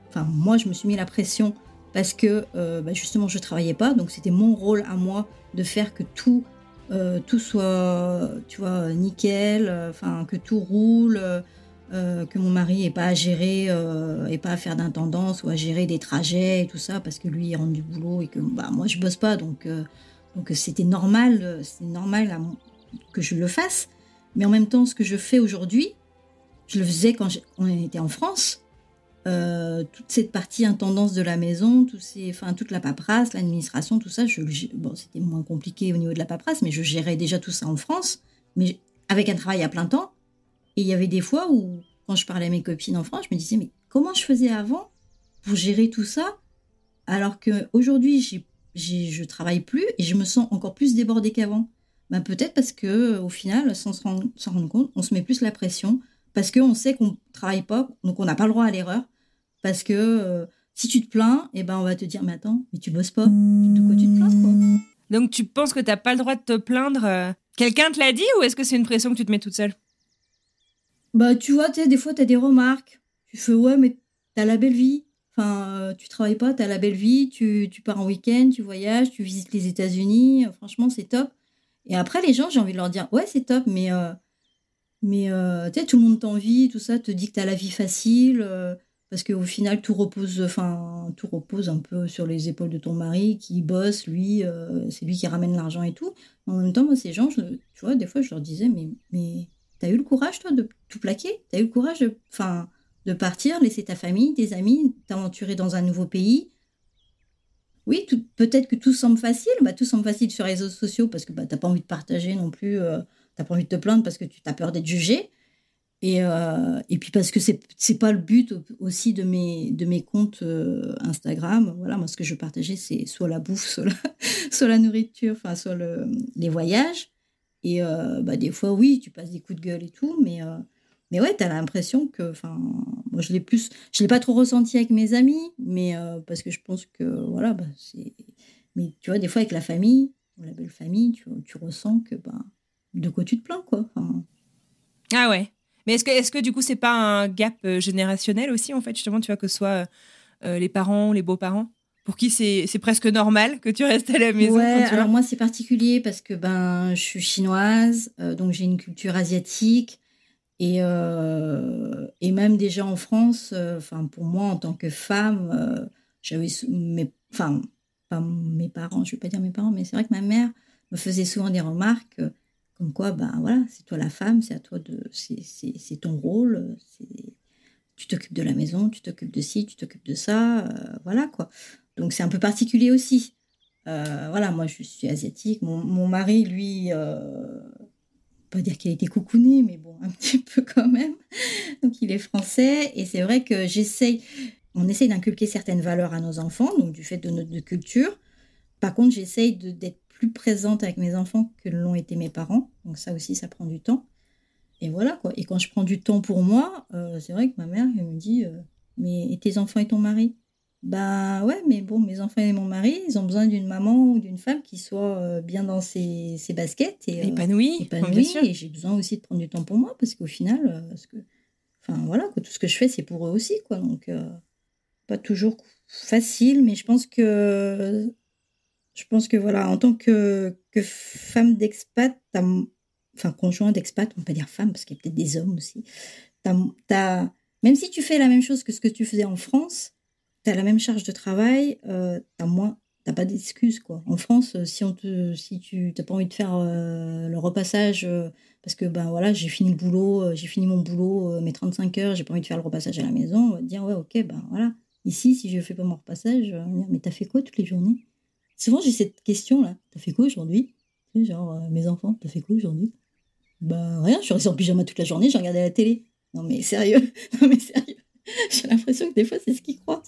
Enfin, moi, je me suis mis la pression parce que, euh, bah, justement, je travaillais pas. Donc, c'était mon rôle à moi de faire que tout. tout soit, tu vois, nickel, que tout roule, euh, que mon mari n'ait pas à gérer euh, et pas à faire d'intendance ou à gérer des trajets et tout ça parce que lui il rentre du boulot et que bah, moi je bosse pas donc euh, donc c'était normal c'est normal que je le fasse. Mais en même temps ce que je fais aujourd'hui je le faisais quand on était en France toute cette partie intendance de la maison tout ces, enfin toute la paperasse l'administration tout ça je, bon c'était moins compliqué au niveau de la paperasse mais je gérais déjà tout ça en France mais avec un travail à plein temps et il y avait des fois où, quand je parlais à mes copines en France, je me disais, mais comment je faisais avant pour gérer tout ça alors qu'aujourd'hui, je travaille plus et je me sens encore plus débordée qu'avant? Ben Peut-être parce que au final, sans se rendre, compte, on se met plus la pression parce qu'on sait qu'on ne travaille pas, donc on n'a pas le droit à l'erreur. Parce que euh, si tu te plains, eh ben on va te dire, mais attends, mais tu bosses pas. De quoi tu te plains Donc tu penses que tu n'as pas le droit de te plaindre euh, Quelqu'un te l'a dit ou est-ce que c'est une pression que tu te mets toute seule? Bah, tu vois, tu sais, des fois, tu as des remarques. Tu fais, ouais, mais t'as la belle vie. Enfin, euh, tu travailles pas, t'as la belle vie, tu, tu pars en week-end, tu voyages, tu visites les États-Unis. Franchement, c'est top. Et après, les gens, j'ai envie de leur dire, ouais, c'est top, mais, euh, mais euh, tu sais, tout le monde t'envie, tout ça, te dit que t'as la vie facile. parce qu'au final, tout repose, enfin, tout repose un peu sur les épaules de ton mari qui bosse, lui, c'est lui qui ramène l'argent et tout. En même temps, moi, ces gens, tu vois, des fois, je leur disais, mais t'as eu le courage, toi, de tout plaquer? T'as eu le courage de. Enfin, de partir, laisser ta famille, tes amis, t'aventurer dans un nouveau pays? Oui, peut-être que tout semble facile, bah, tout semble facile sur les réseaux sociaux parce que bah, tu n'as pas envie de partager non plus, euh, tu n'as pas envie de te plaindre parce que tu as peur d'être jugé. Et, euh, et puis parce que c'est n'est pas le but aussi de mes, de mes comptes euh, Instagram. Voilà, moi ce que je partageais, c'est soit la bouffe, soit la, nourriture, soit le, les voyages. Et bah, des fois, oui, tu passes des coups de gueule et tout, mais mais ouais, tu as l'impression que, moi je l'ai plus, je l'ai pas trop ressenti avec mes amis, mais euh, parce que je pense que, voilà, bah, c'est. Mais tu vois, des fois avec la famille, la belle famille, tu, tu ressens que, bah, de quoi tu te plains, quoi. Ah ouais. Mais est-ce que, est-ce que du coup, c'est pas un gap euh, générationnel aussi, en fait, justement, tu vois, que ce soit euh, les parents, les beaux-parents? Pour qui c'est, presque normal que tu restes à la maison Ouais, alors moi, c'est particulier parce que ben, je suis chinoise, donc j'ai une culture asiatique. Et, euh, et même déjà en France, euh, pour moi en tant que femme, euh, j'avais mes, enfin pas mes parents, je vais pas dire mes parents, mais c'est vrai que ma mère me faisait souvent des remarques comme quoi, ben voilà, c'est toi la femme, c'est à toi de, c'est ton rôle, tu t'occupes de la maison, tu t'occupes de ci, tu t'occupes de ça, voilà quoi. Donc c'est un peu particulier aussi. voilà, moi je suis asiatique, mon, mari lui pas dire qu'il a été coucouné, mais bon, un petit peu quand même. Donc il est français et c'est vrai que j'essaye, on essaye d'inculquer certaines valeurs à nos enfants, donc du fait de notre culture. Par contre, j'essaye d'être plus présente avec mes enfants que l'ont été mes parents. Donc ça aussi, ça prend du temps. Et voilà quoi. Et quand je prends du temps pour moi, euh, c'est vrai que ma mère elle me dit, euh, mais et tes enfants et ton mari? Bah ouais, mais bon, mes enfants et mon mari, ils ont besoin d'une maman ou d'une femme qui soit euh, bien dans ses, ses baskets et euh, épanouie. épanouie et j'ai besoin aussi de prendre du temps pour moi parce qu'au final, euh, parce que, enfin voilà, tout ce que je fais, c'est pour eux aussi, quoi. Donc, pas toujours facile, mais je pense que, je pense que voilà, en tant que, que femme d'expat, enfin conjoint d'expat, on peut pas dire femme parce qu'il y a peut-être des hommes aussi. As, même si tu fais la même chose que ce que tu faisais en France tu la même charge de travail, euh, tu moins t'as pas d'excuses quoi. En France, euh, si on te, si tu t'as pas envie de faire euh, le repassage euh, parce que ben voilà, j'ai fini le boulot, j'ai fini mon boulot, mes 35 heures, j'ai pas envie de faire le repassage à la maison, on va te dire ouais ok ben voilà. Ici, si je fais pas mon repassage, on va dire mais t'as fait quoi toutes les journées? Souvent j'ai cette question là, t'as fait quoi aujourd'hui? Genre mes enfants, t'as fait quoi aujourd'hui? Bah rien, je suis restée en pyjama toute la journée, j'ai regardé la télé. Non mais sérieux, non mais sérieux. J'ai l'impression que des fois, c'est ce qu'ils croient.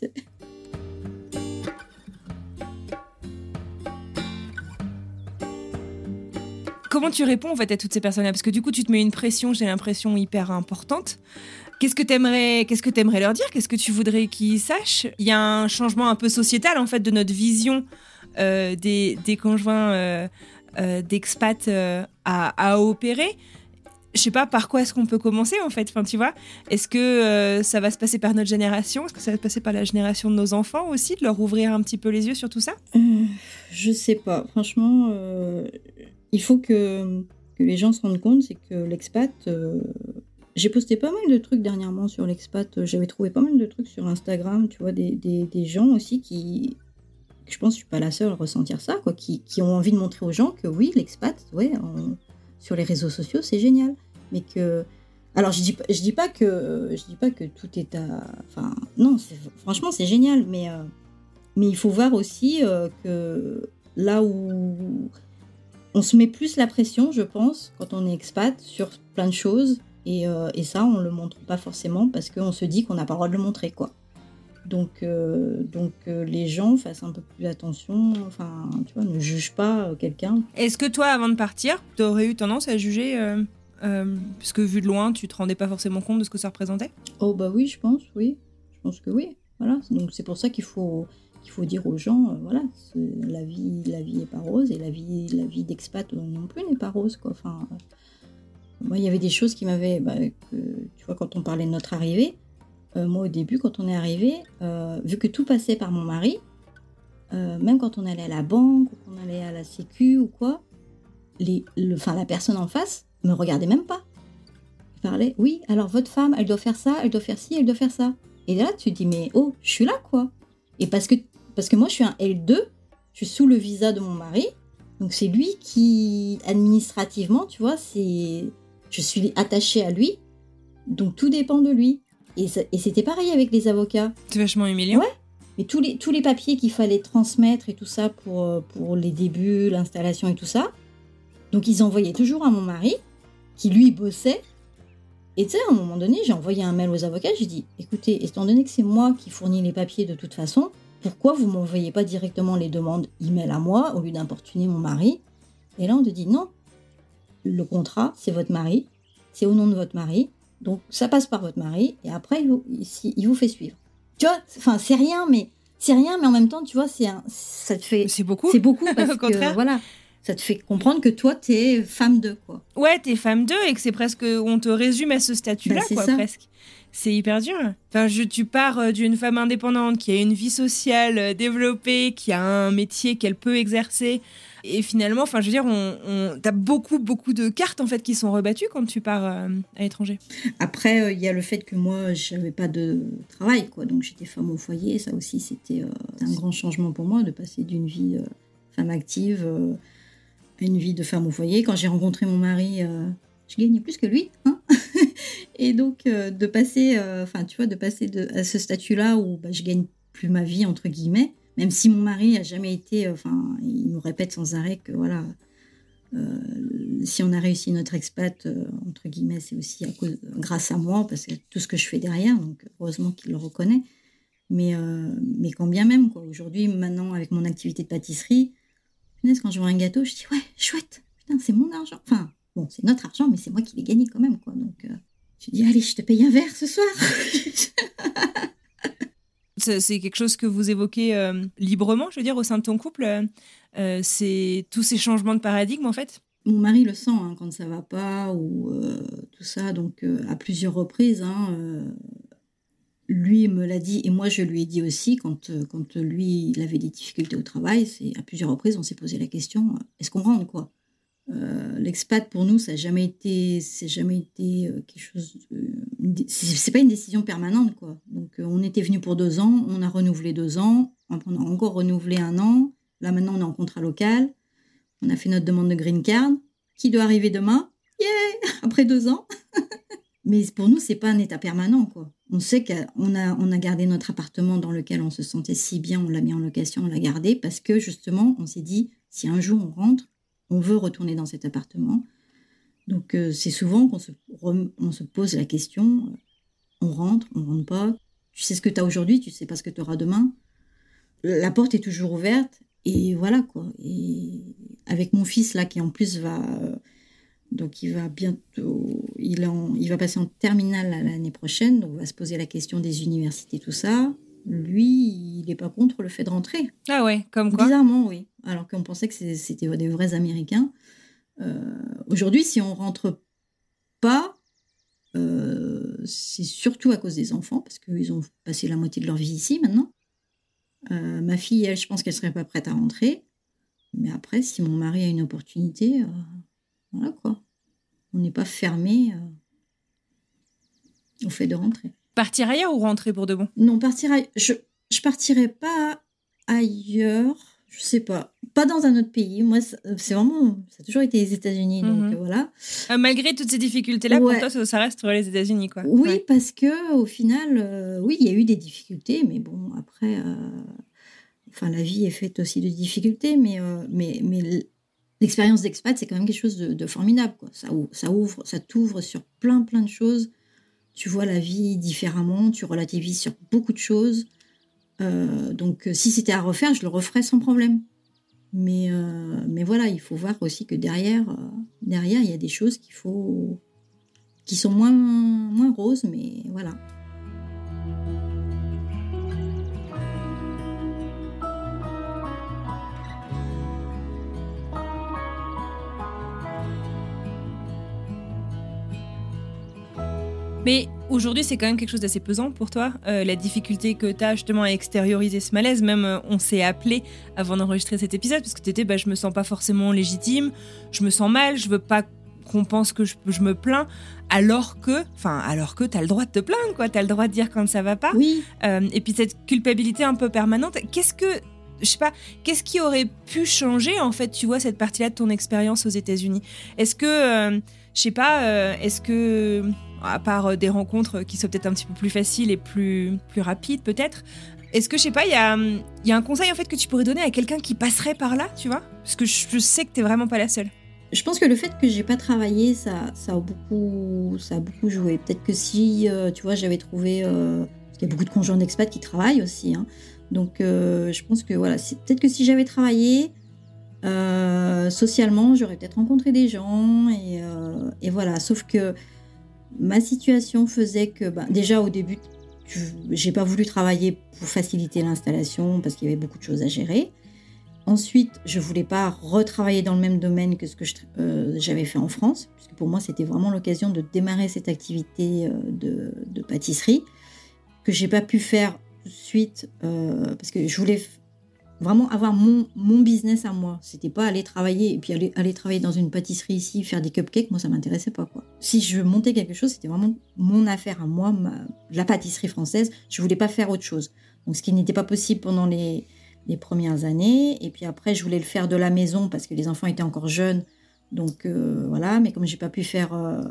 Comment tu réponds en fait à toutes ces personnes-là? Parce que du coup, tu te mets une pression, j'ai l'impression, hyper importante. Qu'est-ce que tu aimerais, qu'est-ce que aimerais leur dire? Qu'est-ce que tu voudrais qu'ils sachent? Il y a un changement un peu sociétal en fait de notre vision euh, des, conjoints euh, euh, d'expats à, à opérer je sais pas par quoi est-ce qu'on peut commencer en fait. Enfin, tu vois, est-ce que euh, ça va se passer par notre génération? Est-ce que ça va se passer par la génération de nos enfants aussi, de leur ouvrir un petit peu les yeux sur tout ça? Euh, Je sais pas. Franchement, euh, il faut que, les gens se rendent compte, c'est que l'expat. J'ai posté pas mal de trucs dernièrement sur l'expat. J'avais trouvé pas mal de trucs sur Instagram, tu vois, des, gens aussi qui, je pense que je suis pas la seule à ressentir ça, quoi, qui, qui, ont envie de montrer aux gens que oui, l'expat, ouais, sur les réseaux sociaux, c'est génial. Mais que. Alors, je dis, dis pas que tout est à. Non, franchement, c'est génial. Mais, euh, mais il faut voir aussi euh, que là où on se met plus la pression, je pense, quand on est expat, sur plein de choses. Et, euh, ça, on le montre pas forcément parce qu'on se dit qu'on n'a pas le droit de le montrer, quoi. Donc, euh, donc euh, les gens fassent un peu plus attention, enfin, tu vois, ne jugent pas euh, quelqu'un. Est-ce que toi, avant de partir, tu aurais eu tendance à juger, puisque vu de loin, tu te rendais pas forcément compte de ce que ça représentait? Oh bah oui, je pense, oui. Je pense que oui. Voilà, donc c'est pour ça qu'il faut, faut dire aux gens, voilà, la vie, la vie est pas rose et la vie, la vie d'expat non plus n'est pas rose, quoi. Enfin, moi, il y avait des choses qui m'avaient, bah, tu vois, quand on parlait de notre arrivée, moi au début, quand on est arrivé, vu que tout passait par mon mari, même quand on allait à la banque ou qu'on allait à la sécu ou quoi, les, enfin, la personne en face me regardait même pas. Il parlait, oui, alors votre femme, elle doit faire ça, elle doit faire ci, elle doit faire ça. Et là, tu te dis, mais oh, je suis là, quoi. Et parce que, parce que moi, je suis un L2, je suis sous le visa de mon mari. Donc, c'est lui qui, administrativement, tu vois, c'est. Je suis attachée à lui. Donc, tout dépend de lui. Et, et c'était pareil avec les avocats. C'est vachement humiliant. Ouais. Mais tous les, tous les papiers qu'il fallait transmettre et tout ça pour, pour les débuts, l'installation et tout ça, donc ils envoyaient toujours à mon mari, qui lui bossait. Et tu sais, à un moment donné, j'ai envoyé un mail aux avocats, j'ai dit, écoutez, étant donné que c'est moi qui fournis les papiers de toute façon, pourquoi vous m'envoyez pas directement les demandes email à moi au lieu d'importuner mon mari? Et là, on te dit, non, le contrat, c'est votre mari, c'est au nom de votre mari, donc ça passe par votre mari, et après, il vous, il vous fait suivre. Tu vois, enfin, c'est rien, mais c'est rien, mais en même temps, tu vois, c'est ça te fait. C'est beaucoup. C'est beaucoup parce que voilà, ça te fait comprendre que toi, tu es femme d'eux, quoi. Ouais, t'es femme d'eux et que c'est presque. On te résume à ce statut-là, bah, quoi, presque. C'est hyper dur. Enfin, je, tu pars euh, d'une femme indépendante qui a une vie sociale euh, développée, qui a un métier qu'elle peut exercer. Et finalement, enfin, je veux dire, on, t'as beaucoup, beaucoup de cartes en fait qui sont rebattues quand tu pars euh, à l'étranger. Après, il y a le fait que moi, j'avais pas de travail, quoi. Donc, j'étais femme au foyer. Ça aussi, c'était un grand changement pour moi de passer d'une vie femme active une vie de femme au foyer. Quand j'ai rencontré mon mari, euh, je gagnais plus que lui. Hein et donc, euh, de passer, euh, enfin, tu vois, de passer de, à ce statut-là où bah, je gagne plus ma vie, entre guillemets, même si mon mari a jamais été, enfin, il nous répète sans arrêt que voilà, si on a réussi notre expat, entre guillemets, c'est aussi à cause, grâce à moi, parce que tout ce que je fais derrière, donc heureusement qu'il le reconnaît. Mais, mais quand bien même, quoi. Aujourd'hui, maintenant, avec mon activité de pâtisserie, quand je vois un gâteau, je dis ouais, chouette, putain, c'est mon argent. Enfin, bon, c'est notre argent, mais c'est moi qui l'ai gagné quand même, quoi. Donc, euh, je dis allez, je te paye un verre ce soir. c'est quelque chose que vous évoquez euh, librement, je veux dire, au sein de ton couple. Euh, c'est tous ces changements de paradigme, en fait? Mon mari le sent hein, quand ça va pas ou tout ça, donc à plusieurs reprises. Hein, lui me l'a dit et moi je lui ai dit aussi quand, euh, quand lui il avait des difficultés au travail, c'est à plusieurs reprises on s'est posé la question euh, est-ce qu'on rentre quoi? Euh, L'expat pour nous ça n'a jamais été c'est jamais été quelque chose c'est pas une décision permanente quoi. Donc on était venu pour deux ans, on a renouvelé deux ans, on a encore renouvelé un an. Là maintenant on est en contrat local, on a fait notre demande de green card qui doit arriver demain? Yeah après deux ans. Mais pour nous c'est pas un état permanent quoi on sait qu'on a, on a gardé notre appartement dans lequel on se sentait si bien, on l'a mis en location, on l'a gardé parce que justement, on s'est dit, si un jour on rentre, on veut retourner dans cet appartement. Donc euh, c'est souvent qu'on se, on se pose la question, euh, on rentre, on rentre pas, tu sais ce que tu as aujourd'hui, tu sais pas ce que tu auras demain. La porte est toujours ouverte et voilà quoi. Et avec mon fils là qui en plus va donc il va bientôt, il, il va passer en terminale l'année prochaine, donc on va se poser la question des universités, tout ça. Lui, il n'est pas contre le fait de rentrer. Ah ouais, comme quoi Bizarrement, oui. Alors qu'on pensait que c'était des vrais Américains. Euh, aujourd'hui, si on rentre pas, euh, c'est surtout à cause des enfants, parce qu'ils ont passé la moitié de leur vie ici maintenant. Euh, ma fille, elle, je pense qu'elle serait pas prête à rentrer. Mais après, si mon mari a une opportunité, voilà quoi. On n'est pas fermé au fait de rentrer. Partir ailleurs ou rentrer pour de bon? Non, partir ailleurs. Je, je partirai pas ailleurs. Je sais pas. Pas dans un autre pays. Moi, c'est vraiment. Ça a toujours été les États-Unis. Donc mhm. voilà. Euh, malgré toutes ces difficultés-là, pour toi, ça, reste les États-Unis, quoi. Oui, parce que au final, euh, oui, il y a eu des difficultés, mais bon, après. Enfin, la vie est faite aussi de difficultés, mais, mais, mais l'expérience d'expat, c'est quand même quelque chose de, formidable. Quoi. Ça, ça ouvre, ça t'ouvre sur plein, plein de choses. Tu vois la vie différemment, tu relativises sur beaucoup de choses. Euh, donc, euh, si c'était à refaire, je le referais sans problème. Mais, euh, mais voilà, il faut voir aussi que derrière, derrière, il y a des choses qu'il faut, qui sont moins, moins roses, mais voilà. Mais aujourd'hui, c'est quand même quelque chose d'assez pesant pour toi, euh, la difficulté que tu as justement à extérioriser ce malaise. Même euh, on s'est appelé avant d'enregistrer cet épisode parce que tu étais, bah, je me sens pas forcément légitime, je me sens mal, je veux pas qu'on pense que je, me plains, alors que, enfin, alors que t'as le droit de te plaindre, quoi. T'as le droit de dire quand ça va pas. Oui. Euh, et puis cette culpabilité un peu permanente. Qu'est-ce que, je sais pas, qu'est-ce qui aurait pu changer en fait, tu vois, cette partie-là de ton expérience aux États-Unis? Est-ce que, je sais pas, est-ce que à part euh, des rencontres qui sont peut-être un petit peu plus faciles et plus, plus rapides peut-être. Est-ce que, je sais pas, il y a, y a, un conseil en fait que tu pourrais donner à quelqu'un qui passerait par là, tu vois? Parce que je, sais que tu vraiment pas la seule. Je pense que le fait que j'ai pas travaillé, ça, ça, a beaucoup, ça a beaucoup joué. Peut-être que si, euh, tu vois, j'avais trouvé... Euh, qu'il y a beaucoup de conjoints d'expats qui travaillent aussi. Hein. Donc, je pense que voilà, peut-être que si j'avais travaillé, socialement, j'aurais peut-être rencontré des gens. Et, et voilà, sauf que ma situation faisait que, bah, déjà au début, j'ai pas voulu travailler pour faciliter l'installation parce qu'il y avait beaucoup de choses à gérer. Ensuite, je voulais pas retravailler dans le même domaine que ce que euh, j'avais fait en France, puisque pour moi c'était vraiment l'occasion de démarrer cette activité euh, de, pâtisserie que j'ai pas pu faire suite euh, parce que je voulais vraiment avoir mon, mon business à moi. C'était pas aller travailler et puis aller, aller travailler dans une pâtisserie ici, faire des cupcakes, moi ça m'intéressait pas quoi. Si je montais quelque chose, c'était vraiment mon affaire à moi, la pâtisserie française. Je voulais pas faire autre chose. Donc ce qui n'était pas possible pendant les, les premières années. Et puis après, je voulais le faire de la maison parce que les enfants étaient encore jeunes. Donc euh, voilà, mais comme j'ai pas pu faire, euh,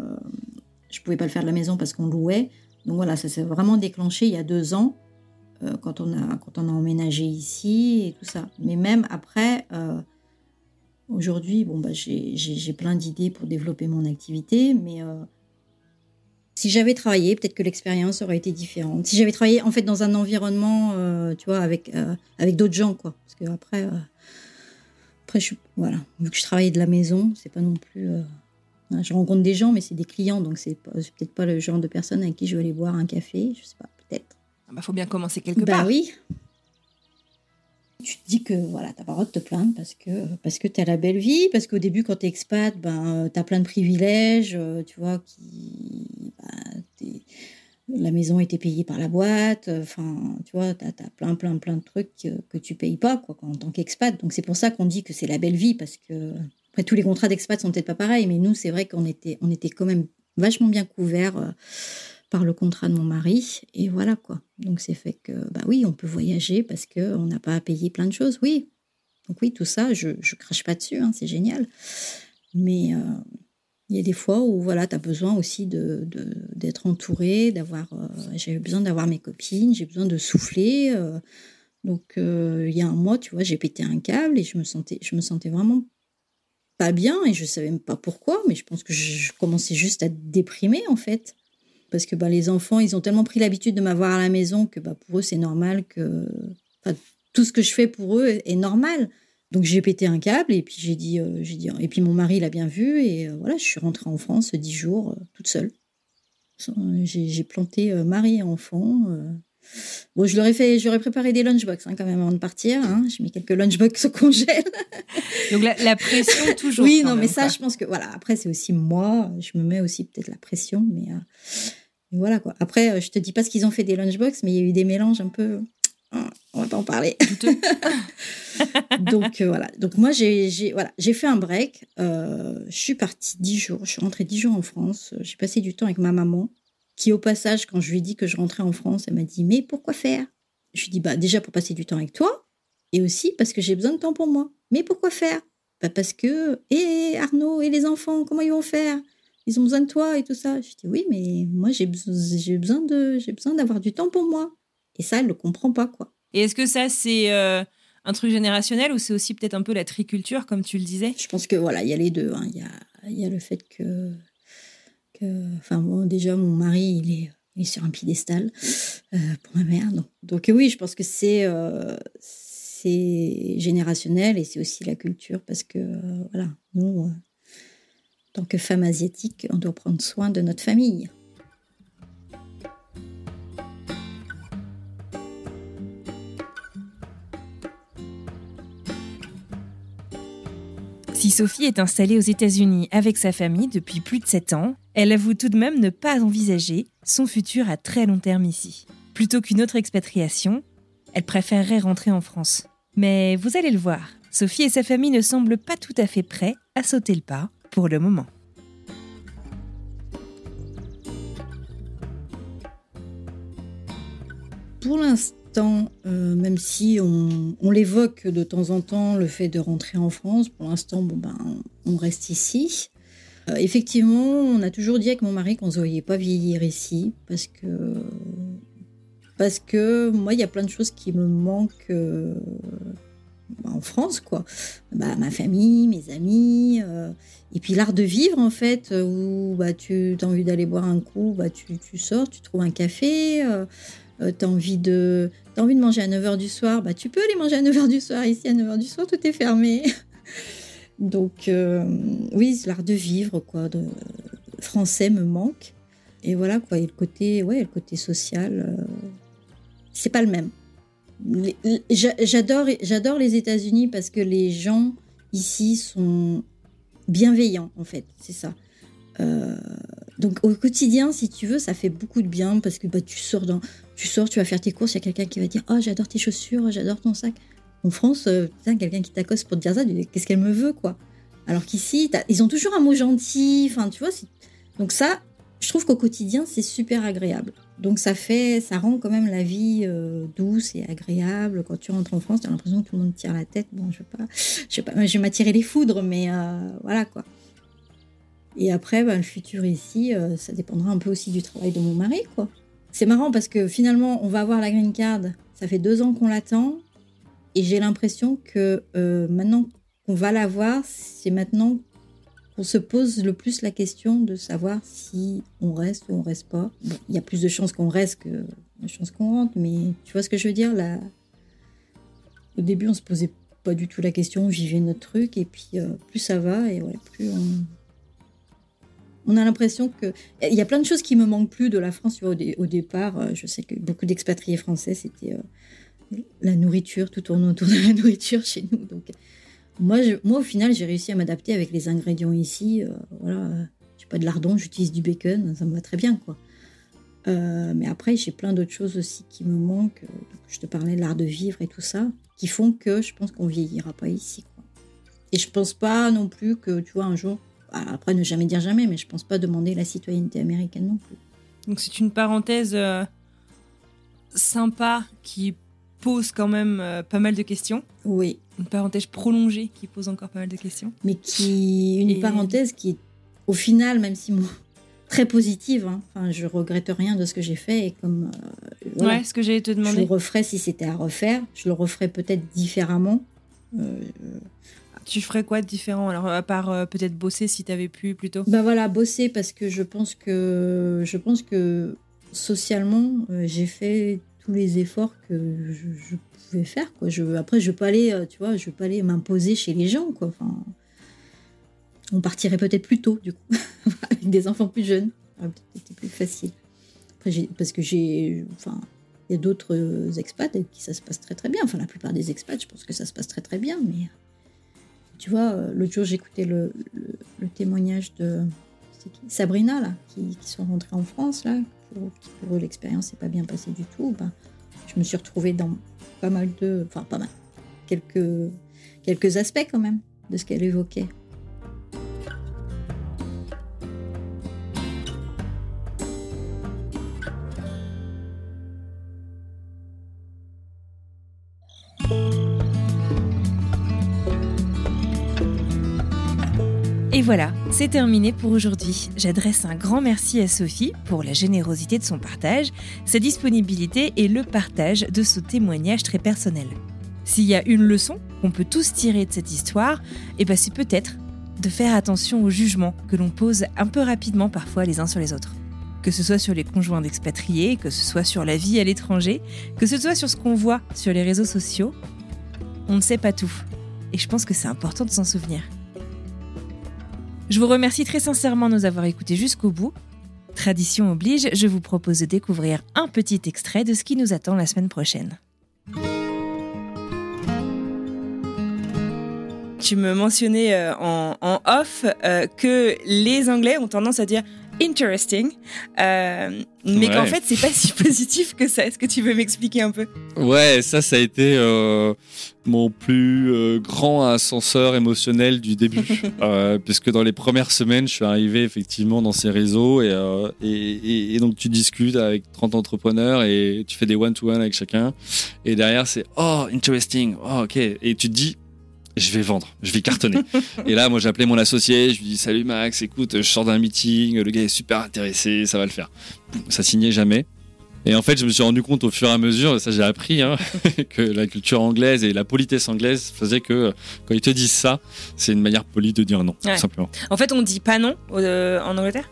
je pouvais pas le faire de la maison parce qu'on louait. Donc voilà, ça s'est vraiment déclenché il y a deux ans. Euh, quand, on a, quand on a emménagé ici et tout ça. Mais même après, euh, aujourd'hui, bon, bah, j'ai plein d'idées pour développer mon activité, mais euh, si j'avais travaillé, peut-être que l'expérience aurait été différente. Si j'avais travaillé en fait dans un environnement, tu vois, avec, avec d'autres gens, quoi. Parce que après, après je, voilà, vu que je travaillais de la maison, c'est pas non plus. je rencontre des gens, mais c'est des clients, donc c'est peut-être pas le genre de personne avec qui je vais aller boire un café, je sais pas. Il ah bah, faut bien commencer quelque bah part. Bah oui. Tu te dis que voilà, t'as pas le droit de te plaindre parce que parce que t'as la belle vie, parce qu'au début quand t'es expat, ben t'as plein de privilèges, euh, tu vois, qui ben, la maison était payée par la boîte, enfin tu vois, t'as as plein plein plein de trucs que, que tu payes pas quoi en tant qu'expat. Donc c'est pour ça qu'on dit que c'est la belle vie parce que après tous les contrats d'expat sont peut-être pas pareils, mais nous c'est vrai qu'on était on était quand même vachement bien couverts. Euh, par le contrat de mon mari. Et voilà quoi. Donc c'est fait que, bah oui, on peut voyager parce qu'on n'a pas à payer plein de choses. Oui. Donc oui, tout ça, je ne crache pas dessus, hein, c'est génial. Mais euh, il y a des fois où voilà, tu as besoin aussi de, d'être entouré, d'avoir. Euh, j'ai besoin d'avoir mes copines, j'ai besoin de souffler. Euh. donc il y a un mois, tu vois, j'ai pété un câble et je me sentais, je me sentais vraiment pas bien et je savais même pas pourquoi, mais je pense que je commençais juste à déprimer en fait parce que bah, les enfants, ils ont tellement pris l'habitude de m'avoir à la maison que bah, pour eux, c'est normal que tout ce que je fais pour eux est normal. Donc j'ai pété un câble et puis j'ai dit, euh, dit, et puis mon mari l'a bien vu et euh, voilà, je suis rentrée en France dix jours euh, toute seule. J'ai planté mari et enfant. Bon, je leur ai fait, j'aurais préparé des lunchbox hein, quand même avant de partir. Hein. J'ai mis quelques lunchbox au congèle. Donc la, pression toujours. Oui, non, mais ça, je pense que voilà. Après, c'est aussi moi. Je me mets aussi peut-être la pression, mais voilà quoi. Après, euh, je te dis pas ce qu'ils ont fait des lunchbox, mais il y a eu des mélanges un peu. Hein, on va pas en parler. Donc euh, voilà. Donc moi j'ai voilà j'ai fait un break. Euh, je suis partie dix jours. Je suis rentrée dix jours en France. J'ai passé du temps avec ma maman, qui au passage quand je lui ai dit que je rentrais en France, elle m'a dit mais pourquoi faire? Je lui ai dit bah déjà pour passer du temps avec toi et aussi parce que j'ai besoin de temps pour moi. Mais pourquoi faire? Bah parce que et Arnaud et les enfants comment ils vont faire? Ils ont besoin de toi et tout ça. Je dis oui, mais moi j'ai besoin, besoin de, j'ai besoin d'avoir du temps pour moi. Et ça, elle le comprend pas quoi. Et est-ce que ça c'est euh, un truc générationnel ou c'est aussi peut-être un peu la triculture comme tu le disais? Je pense que voilà, il y a les deux. Hein. Il y, a, il y a le fait que, enfin déjà mon mari il est, sur un piédestal euh, pour ma mère. Donc, oui, je pense que c'est euh, c'est générationnel et c'est aussi la culture parce que voilà, nous tant que femme asiatique, on doit prendre soin de notre famille. Sophie est installée aux États-Unis avec sa famille depuis plus de 7 ans, elle avoue tout de même ne pas envisager son futur à très long terme ici. Plutôt qu'une autre expatriation, elle préférerait rentrer en France. Mais vous allez le voir, Sophie et sa famille ne semblent pas tout à fait prêts à sauter le pas pour le moment. Pour l'instant, euh, même si on, l'évoque de temps en temps, le fait de rentrer en France, pour l'instant, bon ben, on reste ici. Euh, effectivement, on a toujours dit avec mon mari qu'on ne se voyait pas vieillir ici, parce que parce que moi, il y a plein de choses qui me manquent euh, en France, quoi. Bah, ma famille, mes amis, et puis l'art de vivre, en fait, où bah, tu as envie d'aller boire un coup, bah, tu, sors, tu trouves un café, euh, tu as, envie de, envie de manger à 9h du soir, bah, tu peux aller manger à 9h du soir. Ici, à 9h du soir, tout est fermé. Donc, oui, l'art de vivre, quoi, de, français me manque. Et voilà, quoi, et le côté, ouais, le côté social c'est pas le même. J'adore, j'adore les États-Unis parce que les gens ici sont bienveillants, en fait, c'est ça. Euh, donc au quotidien, si tu veux, ça fait beaucoup de bien parce que bah, tu sors dans, tu sors, tu vas faire tes courses, il y a quelqu'un qui va dire, oh j'adore tes chaussures, j'adore ton sac. En France, euh, quelqu'un qui t'accoste pour te dire ça, qu'est-ce qu'elle me veut, quoi. Alors qu'ici, ils ont toujours un mot gentil, enfin tu vois. Donc ça, je trouve qu'au quotidien, c'est super agréable. Donc ça fait, ça rend quand même la vie euh, douce et agréable. Quand tu rentres en France, tu as l'impression que tout le monde tire la tête. Bon, je vais pas, je vais pas, je vais m'attirer les foudres, mais euh, voilà quoi. Et après, ben, le futur ici, euh, ça dépendra un peu aussi du travail de mon mari, quoi. C'est marrant parce que finalement, on va avoir la green card. Ça fait deux ans qu'on l'attend, et j'ai l'impression que maintenant qu'on va l'avoir, c'est maintenant on se pose le plus la question de savoir si on reste ou on reste pas. Il y a plus de chances qu'on reste que de chances qu'on rentre, mais tu vois ce que je veux dire là? Au début, on se posait pas du tout la question, on vivait notre truc, et puis euh, plus ça va, et plus on, on a l'impression que il y a plein de choses qui me manquent plus de la France. au, départ, euh, je sais que beaucoup d'expatriés français, c'était euh, la nourriture, tout tourne autour de la nourriture chez nous. Donc moi, moi, au final, j'ai réussi à m'adapter avec les ingrédients ici. Euh, voilà, pas de lardon, j'utilise du bacon, ça me va très bien, quoi. Euh, mais après, j'ai plein d'autres choses aussi qui me manquent. je te parlais de l'art de vivre et tout ça, qui font que je pense qu'on vieillira pas ici. Et je pense pas non plus que, tu vois, un jour, après ne jamais dire jamais, mais je pense pas demander la citoyenneté américaine non plus. Donc c'est une parenthèse euh, sympa qui pose quand même pas mal de questions. Oui une parenthèse prolongée qui pose encore pas mal de questions. Mais qui, une parenthèse qui au final, même si moi, très positive. Hein. Enfin, je regrette rien de ce que j'ai fait et comme. Euh, ouais, ce que j'allais te demander. Je le referais si c'était à refaire. Je le referais peut-être différemment. Euh, tu ferais quoi de différent alors à part euh, peut-être bosser si tu avais pu plutôt? Bah voilà, bosser parce que je pense que je pense que socialement j'ai fait tous les efforts que je, pouvais faire. Quoi. Je, après, je peux aller, euh, tu vois, je peux aller m'imposer chez les gens. Quoi. Enfin, on partirait peut-être plus tôt, du coup, avec des enfants plus jeunes. C'était plus facile. Après, parce que j'ai, enfin, il y a d'autres euh, expats qui ça se passe très très bien. Enfin, la plupart des expats, je pense que ça se passe très très bien. Mais tu vois, euh, l'autre jour, j'écoutais le, témoignage de Sabrina, là, qui, sont rentrés en France, là. Pour, eux, l'expérience n'est pas bien passée du tout. Je me suis retrouvée dans pas mal de. Enfin, pas mal. Quelques aspects quand même de ce qu'elle évoquait. Voilà, c'est terminé pour aujourd'hui. J'adresse un grand merci à Sophie pour la générosité de son partage, sa disponibilité et le partage de ce témoignage très personnel. S'il y a une leçon qu'on peut tous tirer de cette histoire, eh ben c'est peut-être de faire attention aux jugements que l'on pose un peu rapidement parfois les uns sur les autres. Que ce soit sur les conjoints d'expatriés, que ce soit sur la vie à l'étranger, que ce soit sur ce qu'on voit sur les réseaux sociaux, on ne sait pas tout. Et je pense que c'est important de s'en souvenir. Je vous remercie très sincèrement de nous avoir écoutés jusqu'au bout. Tradition oblige, je vous propose de découvrir un petit extrait de ce qui nous attend la semaine prochaine. Tu me mentionnais euh, en, off euh, que les Anglais ont tendance à dire interesting, euh, mais qu'en fait c'est pas si positif que ça. Est-ce que tu veux m'expliquer un peu? Ouais, ça, ça a été euh, mon plus euh, grand ascenseur émotionnel du début, puisque dans les premières semaines, je suis arrivé effectivement dans ces réseaux et, et, et, donc tu discutes avec 30 entrepreneurs et tu fais des one-to-one avec chacun, et derrière c'est oh interesting, oh, ok, et tu te dis je vais vendre, je vais cartonner. et là, moi, j'ai appelé mon associé, je lui dis Salut Max, écoute, je sors d'un meeting, le gars est super intéressé, ça va le faire. Ça signait jamais. Et en fait, je me suis rendu compte au fur et à mesure, ça j'ai appris, hein, que la culture anglaise et la politesse anglaise faisait que quand ils te disent ça, c'est une manière polie de dire non, tout simplement. En fait, on dit pas non euh, en Angleterre?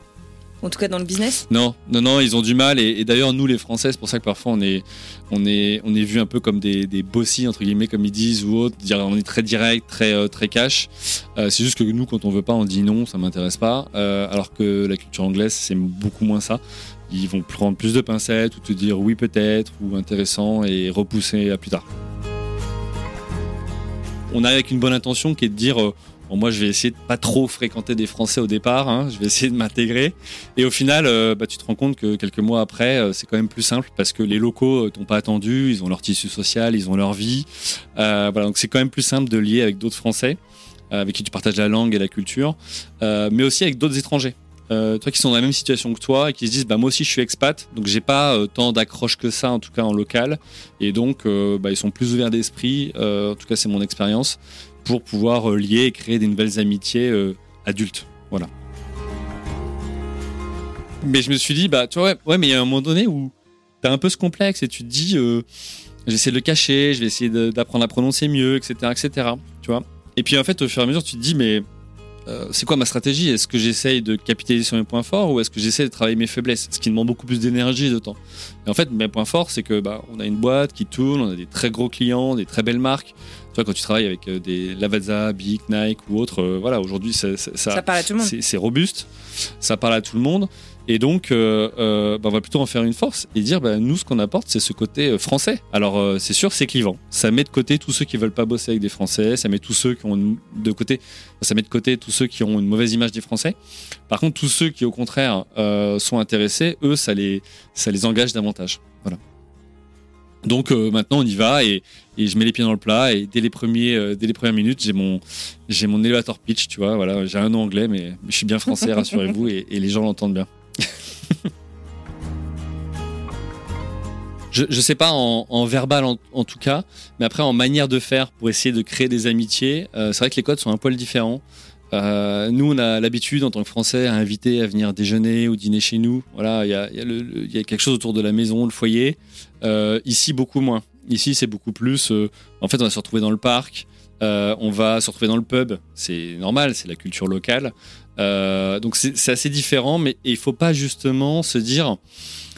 En tout cas dans le business? Non, non, non, ils ont du mal. Et, d'ailleurs, nous, les Français, c'est pour ça que parfois on est, on est, on est vu un peu comme des, des bossy, entre guillemets, comme ils disent, ou autre. On est très direct, très, euh, très cash. Euh, c'est juste que nous, quand on veut pas, on dit non, ça m'intéresse pas. Euh, alors que la culture anglaise, c'est beaucoup moins ça. Ils vont prendre plus de pincettes ou te dire oui, peut-être, ou intéressant, et repousser à plus tard. On arrive avec une bonne intention qui est de dire moi, je vais essayer de pas trop fréquenter des Français au départ. Hein. Je vais essayer de m'intégrer. Et au final, euh, bah, tu te rends compte que quelques mois après, euh, c'est quand même plus simple parce que les locaux euh, t'ont pas attendu. Ils ont leur tissu social, ils ont leur vie. voilà, donc c'est quand même plus simple de lier avec d'autres Français avec qui tu partages la langue et la culture, mais aussi avec d'autres étrangers. Toi qui sont dans la même situation que toi et qui se disent bah moi aussi je suis expat donc j'ai pas tant d'accroche que ça en tout cas en local et donc bah, ils sont plus ouverts d'esprit en tout cas c'est mon expérience pour pouvoir euh, lier et créer des nouvelles amitiés euh, adultes. Voilà. Mais je me suis dit, bah, tu vois, ouais, mais il y a un moment donné où tu as un peu ce complexe et tu te dis, euh, j'essaie de le cacher, je vais essayer d'apprendre à prononcer mieux, etc., etc. Tu vois. Et puis en fait, au fur et à mesure, tu te dis, mais c'est quoi ma stratégie? Est-ce que j'essaye de capitaliser sur mes points forts ou est-ce que j'essaie de travailler mes faiblesses? Ce qui demande beaucoup plus d'énergie et de temps. Et en fait, mes points forts, c'est que bah, on a une boîte qui tourne, on a des très gros clients, des très belles marques. Quand tu travailles avec euh, des Lavazza, Bic, Nike ou autres, euh, voilà, aujourd'hui, ça, C'est robuste, ça parle à tout le monde. Et donc, euh, bah, on va plutôt en faire une force et dire, bah, nous, ce qu'on apporte, c'est ce côté français. Alors, c'est sûr, c'est clivant. Ça met de côté tous ceux qui veulent pas bosser avec des Français. Ça met tous ceux qui ont de côté, ça met de côté tous ceux qui ont une mauvaise image des Français. Par contre, tous ceux qui, au contraire, sont intéressés, eux, ça les, ça les engage davantage. Voilà. Donc maintenant on y va et, je mets les pieds dans le plat et dès les premiers euh, dès les premières minutes j'ai mon j'ai mon elevator pitch tu vois voilà j'ai un nom anglais mais, je suis bien français rassurez-vous et, les gens l'entendent bien je, je sais pas en, verbal en, tout cas mais après en manière de faire pour essayer de créer des amitiés euh, c'est vrai que les codes sont un poil différents euh, nous, on a l'habitude, en tant que Français, à inviter à venir déjeuner ou dîner chez nous. Voilà, il y a, quelque chose autour de la maison, le foyer. Euh, ici, beaucoup moins. Ici, c'est beaucoup plus. En fait, on va se retrouver dans le parc, on va se retrouver dans le pub. C'est normal, c'est la culture locale. Euh, donc, c'est assez différent, mais il faut pas justement se dire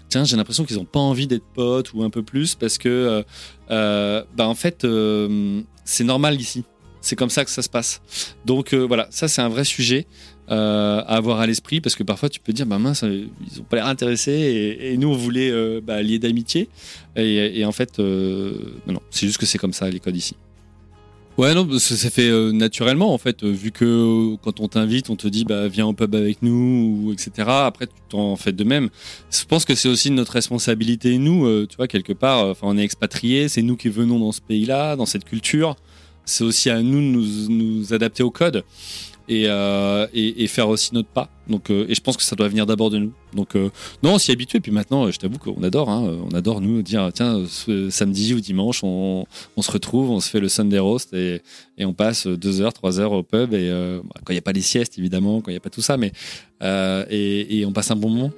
tiens, j'ai l'impression qu'ils n'ont pas envie d'être potes ou un peu plus parce que, bah, en fait, c'est normal ici. C'est comme ça que ça se passe. Donc voilà, ça c'est un vrai sujet. Euh, à avoir à l'esprit parce que parfois tu peux dire bah mince ils ont pas l'air intéressés et, nous on voulait euh, bah, lier d'amitié et, en fait euh, non c'est juste que c'est comme ça les codes ici ouais non ça, fait naturellement en fait vu que quand on t'invite on te dit bah viens au pub avec nous ou etc après tu t'en fais de même je pense que c'est aussi notre responsabilité nous tu vois quelque part enfin on est expatriés c'est nous qui venons dans ce pays là dans cette culture c'est aussi à nous de nous, nous adapter au code euh, et, et, faire aussi notre pas. Donc, euh, et je pense que ça doit venir d'abord de nous. Donc, euh, non, on s'y habitue. Et puis maintenant, je t'avoue qu'on adore. Hein, on adore nous dire tiens, samedi ou dimanche, on, on, se retrouve, on se fait le Sunday roast et, et on passe deux heures, trois heures au pub. Et quand il n'y a pas les siestes, évidemment, quand il n'y a pas tout ça, mais et, et on passe un bon moment.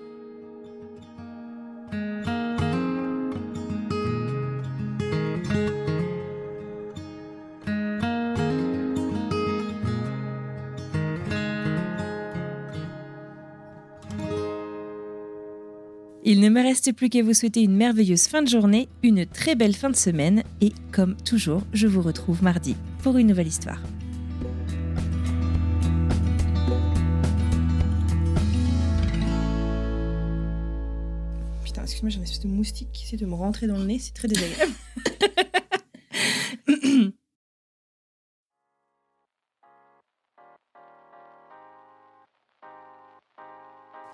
Il ne me reste plus qu'à vous souhaiter une merveilleuse fin de journée, une très belle fin de semaine et comme toujours, je vous retrouve mardi pour une nouvelle histoire. Putain, excuse-moi, j'ai un espèce de moustique qui essaie de me rentrer dans le nez, c'est très désagréable.